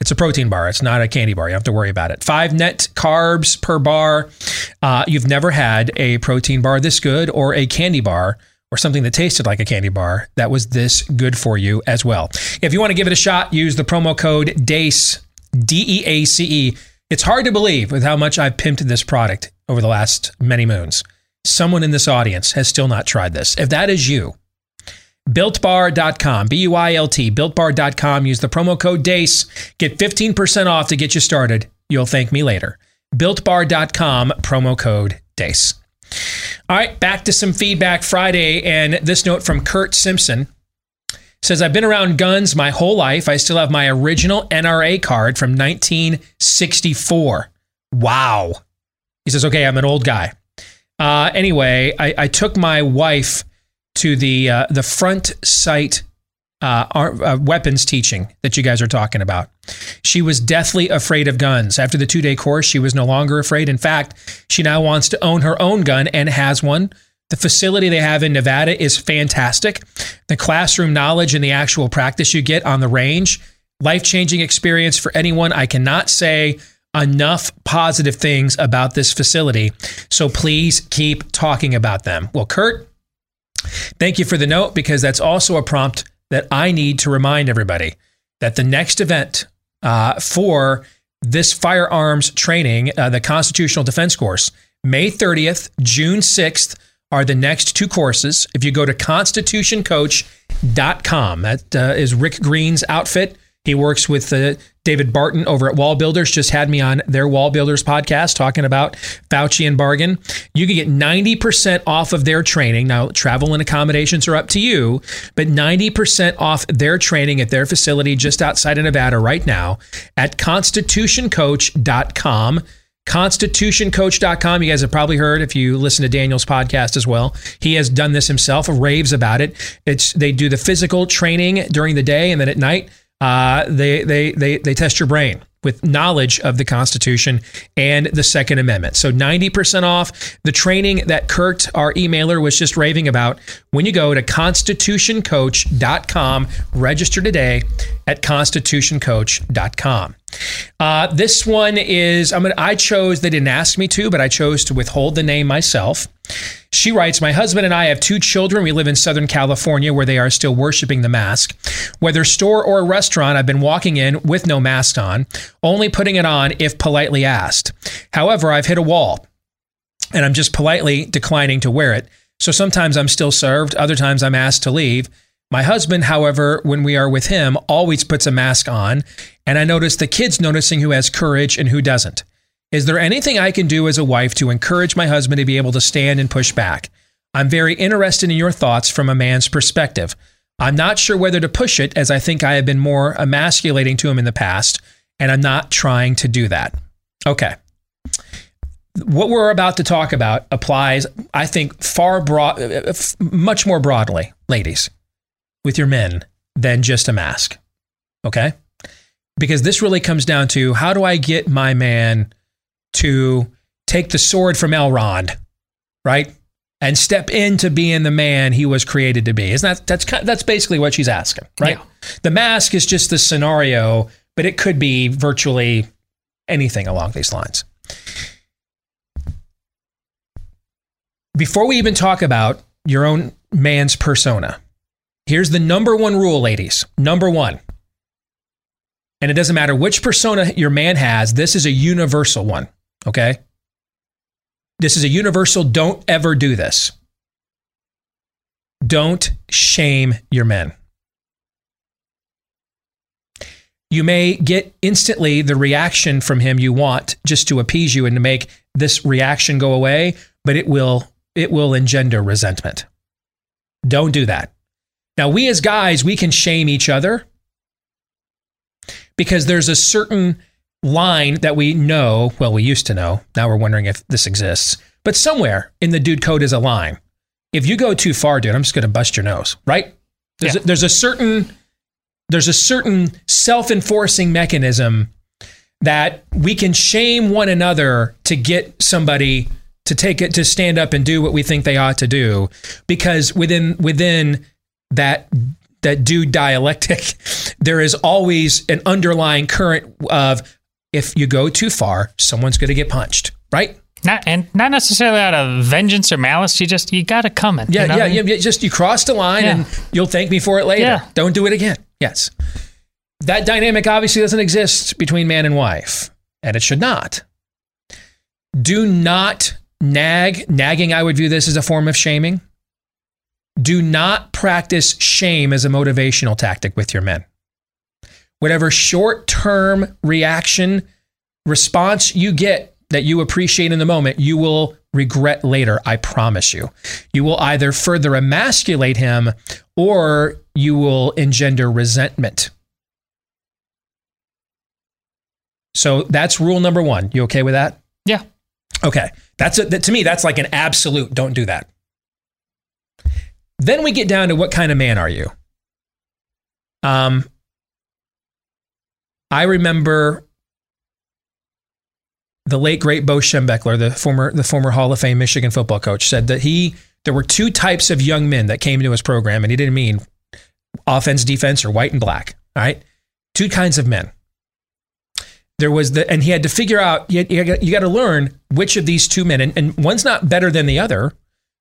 It's a protein bar. It's not a candy bar. You don't have to worry about it. Five net carbs per bar. Uh, you've never had a protein bar this good or a candy bar or something that tasted like a candy bar that was this good for you as well. If you want to give it a shot, use the promo code DEACE, D E A C E. It's hard to believe with how much I've pimped this product over the last many moons. Someone in this audience has still not tried this. If that is you, builtbar.com, B U I L T, builtbar.com, use the promo code DEACE, get 15% off to get you started. You'll thank me later. Builtbar.com, promo code DEACE. All right, back to some feedback Friday. And this note from Kurt Simpson says, I've been around guns my whole life. I still have my original NRA card from 1964. Wow. He says, okay, I'm an old guy. Uh, anyway, I, I took my wife to the uh, the front sight uh, uh, weapons teaching that you guys are talking about. She was deathly afraid of guns. After the two day course, she was no longer afraid. In fact, she now wants to own her own gun and has one. The facility they have in Nevada is fantastic. The classroom knowledge and the actual practice you get on the range, life changing experience for anyone. I cannot say enough positive things about this facility. So please keep talking about them. Well, Kurt, thank you for the note because that's also a prompt that I need to remind everybody that the next event uh, for this firearms training, uh, the Constitutional Defense Course, May 30th, June 6th are the next two courses. If you go to constitutioncoach.com, that uh, is Rick Green's outfit. He works with uh, David Barton over at Wall Builders. Just had me on their Wall Builders podcast talking about Faucian Bargain. You can get 90% off of their training. Now, travel and accommodations are up to you, but 90% off their training at their facility just outside of Nevada right now at constitutioncoach.com constitutioncoach.com you guys have probably heard if you listen to daniel's podcast as well he has done this himself raves about it it's they do the physical training during the day and then at night uh, they, they, they, they test your brain with knowledge of the Constitution and the Second Amendment. So 90% off the training that Kurt, our emailer, was just raving about when you go to constitutioncoach.com. Register today at constitutioncoach.com. Uh, this one is I'm gonna, I chose they didn't ask me to, but I chose to withhold the name myself. She writes, My husband and I have two children. We live in Southern California where they are still worshiping the mask. Whether store or restaurant, I've been walking in with no mask on, only putting it on if politely asked. However, I've hit a wall and I'm just politely declining to wear it. So sometimes I'm still served, other times I'm asked to leave. My husband, however, when we are with him, always puts a mask on, and I notice the kids noticing who has courage and who doesn't. Is there anything I can do as a wife to encourage my husband to be able to stand and push back? I'm very interested in your thoughts from a man's perspective. I'm not sure whether to push it, as I think I have been more emasculating to him in the past, and I'm not trying to do that. Okay. What we're about to talk about applies, I think, far broad, uh, uh, much more broadly, ladies with your men than just a mask. Okay? Because this really comes down to how do I get my man to take the sword from Elrond, right? And step into being the man he was created to be. Isn't that that's that's basically what she's asking, right? Yeah. The mask is just the scenario, but it could be virtually anything along these lines. Before we even talk about your own man's persona, Here's the number one rule, ladies. Number one. And it doesn't matter which persona your man has, this is a universal one. Okay? This is a universal don't ever do this. Don't shame your men. You may get instantly the reaction from him you want just to appease you and to make this reaction go away, but it will it will engender resentment. Don't do that. Now, we as guys, we can shame each other because there's a certain line that we know. Well, we used to know. Now we're wondering if this exists. But somewhere in the dude code is a line. If you go too far, dude, I'm just going to bust your nose, right? There's, yeah. a, there's a certain there's a certain self-enforcing mechanism that we can shame one another to get somebody to take it to stand up and do what we think they ought to do because within within that that do dialectic, <laughs> there is always an underlying current of if you go too far, someone's going to get punched, right? Not and not necessarily out of vengeance or malice. You just you got to come in. Yeah, you know yeah, I mean? yeah. Just you crossed the line, yeah. and you'll thank me for it later. Yeah. Don't do it again. Yes, that dynamic obviously doesn't exist between man and wife, and it should not. Do not nag. Nagging, I would view this as a form of shaming do not practice shame as a motivational tactic with your men. Whatever short term reaction response you get that you appreciate in the moment, you will regret later. I promise you. You will either further emasculate him or you will engender resentment. So that's rule number one. You okay with that? Yeah. Okay. That's a, that, to me, that's like an absolute don't do that. Then we get down to what kind of man are you? Um, I remember the late great Bo Schembechler, the former the former Hall of Fame Michigan football coach, said that he there were two types of young men that came to his program, and he didn't mean offense, defense, or white and black. All right, two kinds of men. there was the, and he had to figure out, you, you, got, you got to learn which of these two men, and, and one's not better than the other,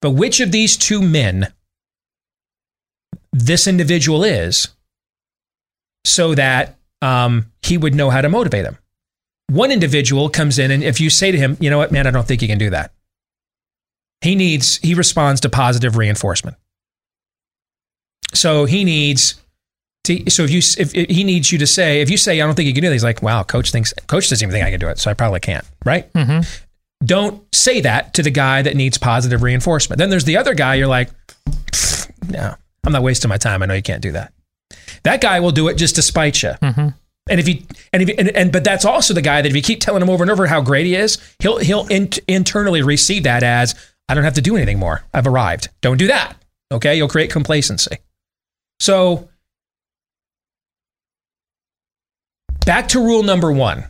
but which of these two men this individual is so that um, he would know how to motivate him. One individual comes in, and if you say to him, you know what, man, I don't think you can do that, he needs, he responds to positive reinforcement. So he needs to, so if you if, if he needs you to say if you say I don't think you can do that, he's like, wow, coach thinks coach doesn't even think I can do it, so I probably can't, right? Mm-hmm. Don't say that to the guy that needs positive reinforcement. Then there's the other guy. You're like, no, I'm not wasting my time. I know you can't do that. That guy will do it just to spite you. Mm-hmm. And if you and if and, and but that's also the guy that if you keep telling him over and over how great he is, he'll he'll in, internally receive that as I don't have to do anything more. I've arrived. Don't do that. Okay, you'll create complacency. So back to rule number 1.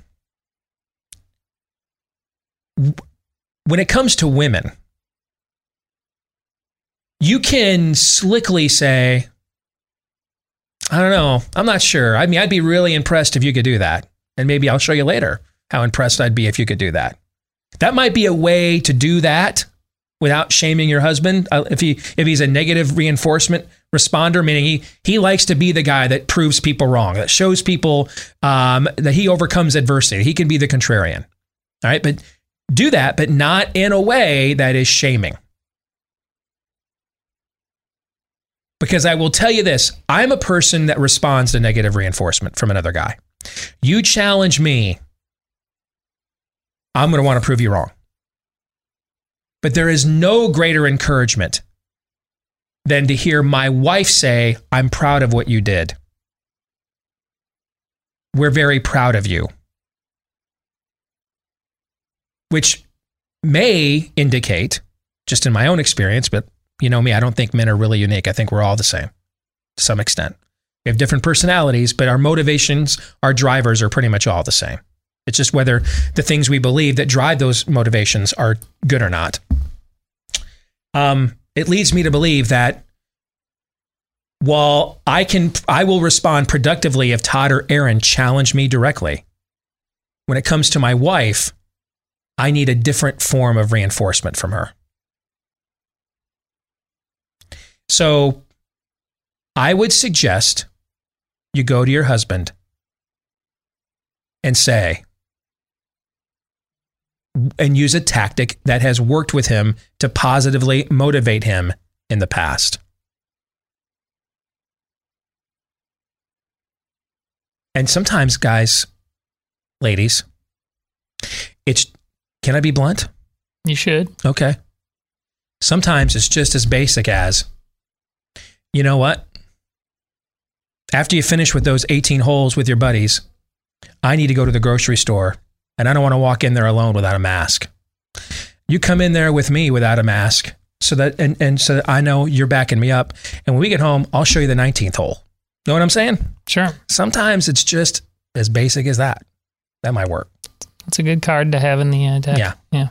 When it comes to women, you can slickly say, I don't know. I'm not sure. I mean, I'd be really impressed if you could do that. And maybe I'll show you later how impressed I'd be if you could do that. That might be a way to do that without shaming your husband. Uh, if he if he's a negative reinforcement responder, meaning he he likes to be the guy that proves people wrong, that shows people um, that he overcomes adversity. He can be the contrarian. All right, but do that, but not in a way that is shaming. Because I will tell you this I'm a person that responds to negative reinforcement from another guy. You challenge me, I'm going to want to prove you wrong. But there is no greater encouragement than to hear my wife say, I'm proud of what you did. We're very proud of you. Which may indicate, just in my own experience, but you know me, I don't think men are really unique. I think we're all the same to some extent. We have different personalities, but our motivations, our drivers are pretty much all the same. It's just whether the things we believe that drive those motivations are good or not. Um, it leads me to believe that while I can, I will respond productively if Todd or Aaron challenge me directly. When it comes to my wife, I need a different form of reinforcement from her. So I would suggest you go to your husband and say, and use a tactic that has worked with him to positively motivate him in the past. And sometimes, guys, ladies, it's can I be blunt? You should. Okay. Sometimes it's just as basic as you know what? After you finish with those 18 holes with your buddies, I need to go to the grocery store and I don't want to walk in there alone without a mask. You come in there with me without a mask so that and, and so that I know you're backing me up. And when we get home, I'll show you the 19th hole. Know what I'm saying? Sure. Sometimes it's just as basic as that. That might work. It's a good card to have in the uh, deck. Yeah. Yeah.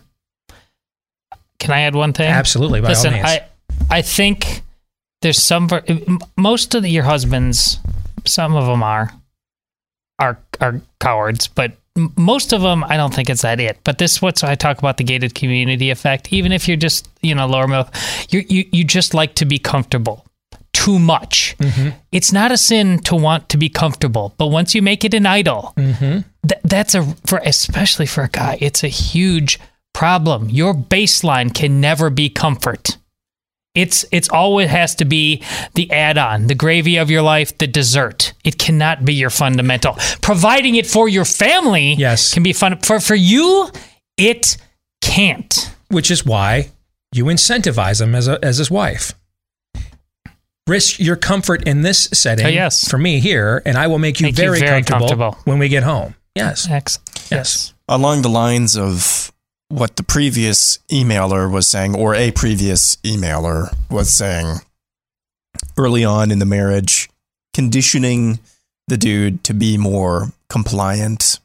Can I add one thing? Absolutely. Listen. I I think there's some most of the, your husbands, some of them are are are cowards, but most of them I don't think it's that it. But this what's I talk about the gated community effect. Even if you're just you know lower middle, you you you just like to be comfortable too much. Mm-hmm. It's not a sin to want to be comfortable, but once you make it an idol, Mm-hmm. th- that's a for especially for a guy, it's a huge problem. Your baseline can never be comfort. It's it's always has to be the add-on, the gravy of your life, the dessert. It cannot be your fundamental. Providing it for your family yes. can be fun for for you, it can't. Which is why you incentivize him as a, as his wife. Risk your comfort in this setting Oh, yes. for me here, and I will make you, Make you very, very comfortable, comfortable. when we get home. Yes. Excellent. Yes. Along the lines of what the previous emailer was saying, or a previous emailer was saying early on in the marriage, conditioning the dude to be more compliant,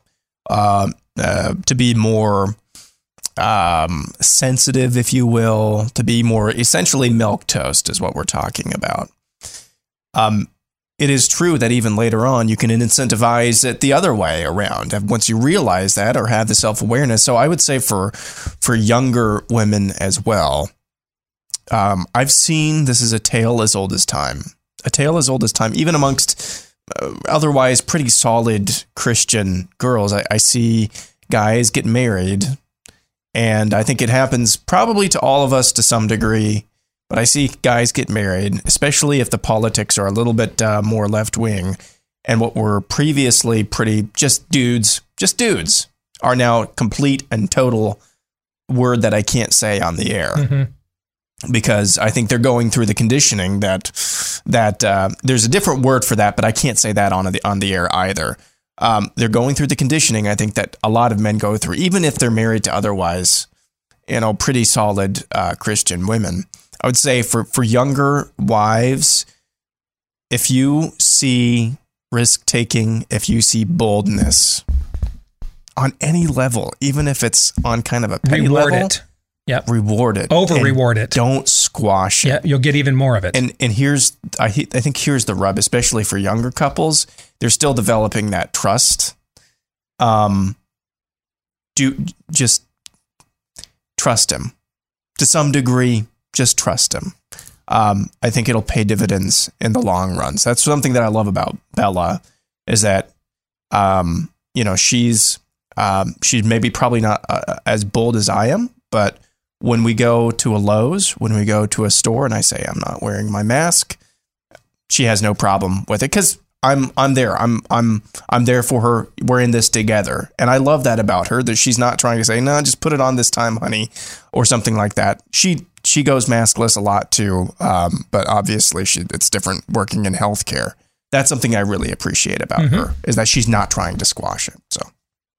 uh, uh, to be more um, sensitive, if you will, to be more essentially milk toast is what we're talking about. Um, it is true that even later on you can incentivize it the other way around once you realize that or have the self-awareness. So i would say for for younger women as well um, i've seen this is a tale as old as time a tale as old as time even amongst uh, otherwise pretty solid christian girls. I, I see guys get married and i think it happens probably to all of us to some degree but I see guys get married, especially if the politics are a little bit uh, more left wing, and what were previously pretty just dudes, just dudes, are now complete and total word that I can't say on the air. Mm-hmm. Because I think they're going through the conditioning that that uh, there's a different word for that, but I can't say that on the on the air either. Um, they're going through the conditioning. I think that a lot of men go through, even if they're married to otherwise, you know, pretty solid uh, Christian women. I would say for for younger wives, if you see risk taking, if you see boldness on any level, even if it's on kind of a petty Reward level, it. Yep. reward it, over reward it. Don't squash it. Yeah, you'll get even more of it. And and here's I I think here's the rub, especially for younger couples, they're still developing that trust. Um, do just trust him to some degree. Just trust him. Um, I think it'll pay dividends in the long run. So that's something that I love about Bella is that, um, you know, she's um, she's maybe probably not uh, as bold as I am, but when we go to a Lowe's, when we go to a store, and I say I'm not wearing my mask, she has no problem with it because I'm I'm there. I'm I'm I'm there for her. We're in this together, and I love that about her. That she's not trying to say, "No, just put it on this time, honey," or something like that. She she goes maskless a lot too, um, but obviously she it's different working in healthcare. That's something I really appreciate about Mhm. her is that she's not trying to squash it. So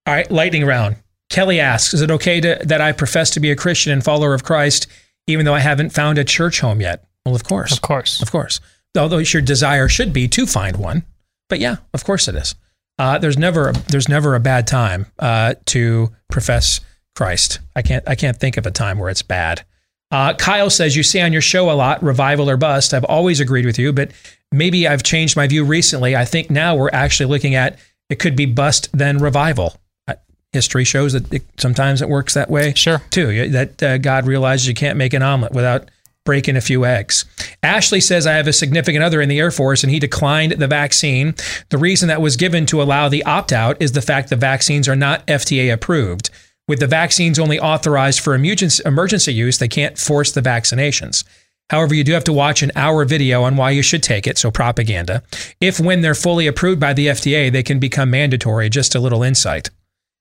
All right, lightning round. Kelly asks, "Is it okay to, that I profess to be a Christian and follower of Christ, even though I haven't found a church home yet?" Well, of course, of course, of course. Although your desire should be to find one, but yeah, of course it is. Uh, there's never a, there's never a bad time uh, to profess Christ. I can't I can't think of a time where it's bad. Uh, Kyle says you say on your show a lot, revival or bust. I've always agreed with you, but maybe I've changed my view recently. I think now we're actually looking at it could be bust then revival. Uh, History shows that it, sometimes it works that way. Sure. Too that uh, God realizes you can't make an omelet without breaking a few eggs. Ashley says I have a significant other in the Air Force and he declined the vaccine. The reason that was given to allow the opt out is the fact the vaccines are not FDA approved. With the vaccines only authorized for emergency use, they can't force the vaccinations. However, you do have to watch an hour video on why you should take it, so propaganda. If when they're fully approved by the FDA, they can become mandatory, just a little insight.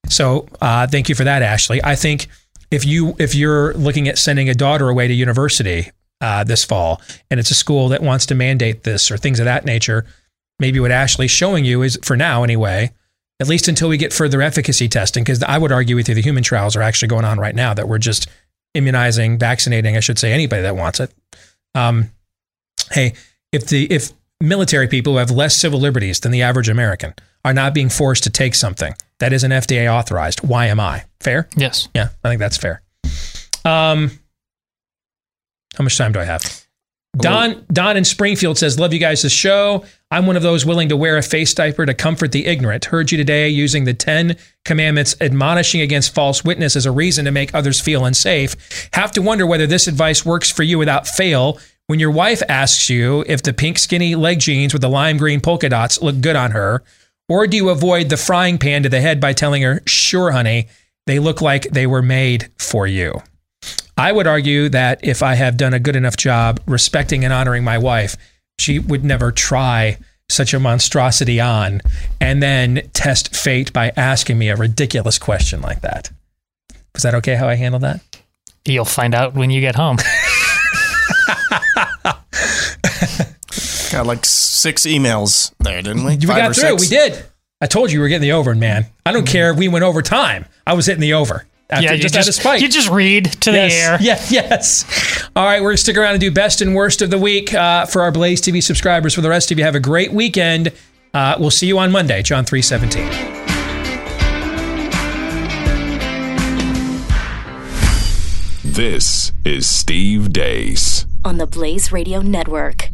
So uh, thank you for that, Ashley. I think if you if you're looking at sending a daughter away to university uh, this fall, and it's a school that wants to mandate this or things of that nature, maybe what Ashley's showing you is for now anyway, at least until we get further efficacy testing, because I would argue with you the human trials are actually going on right now that we're just immunizing, vaccinating, I should say, anybody that wants it. Um, hey, if the if military people who have less civil liberties than the average American are not being forced to take something that isn't FDA authorized, why am I? Fair? Yes. Yeah, I think that's fair. Um, how much time do I have? Don Don in Springfield says, "Love you guys' The show. I'm one of those willing to wear a face diaper to comfort the ignorant. Heard you today using the Ten Commandments, admonishing against false witness as a reason to make others feel unsafe. Have to wonder whether this advice works for you without fail. When your wife asks you if the pink skinny leg jeans with the lime green polka dots look good on her, or do you avoid the frying pan to the head by telling her, "Sure, honey, they look like they were made for you." I would argue that if I have done a good enough job respecting and honoring my wife, she would never try such a monstrosity on and then test fate by asking me a ridiculous question like that. Was that okay how I handled that? You'll find out when you get home. <laughs> got like six emails there, didn't we? We Five got through. six? We did. I told you we were getting the over, man. I don't mm-hmm. care if we went over time. I was hitting the over. After, Yeah, you just, out of just- you just read to the air. Yeah, yes. All right, we're going to stick around and do best and worst of the week uh, for our Blaze TV subscribers. For the rest of you, have a great weekend. Uh, we'll see you on Monday, John 317. This is Steve Deace. on the Blaze Radio Network.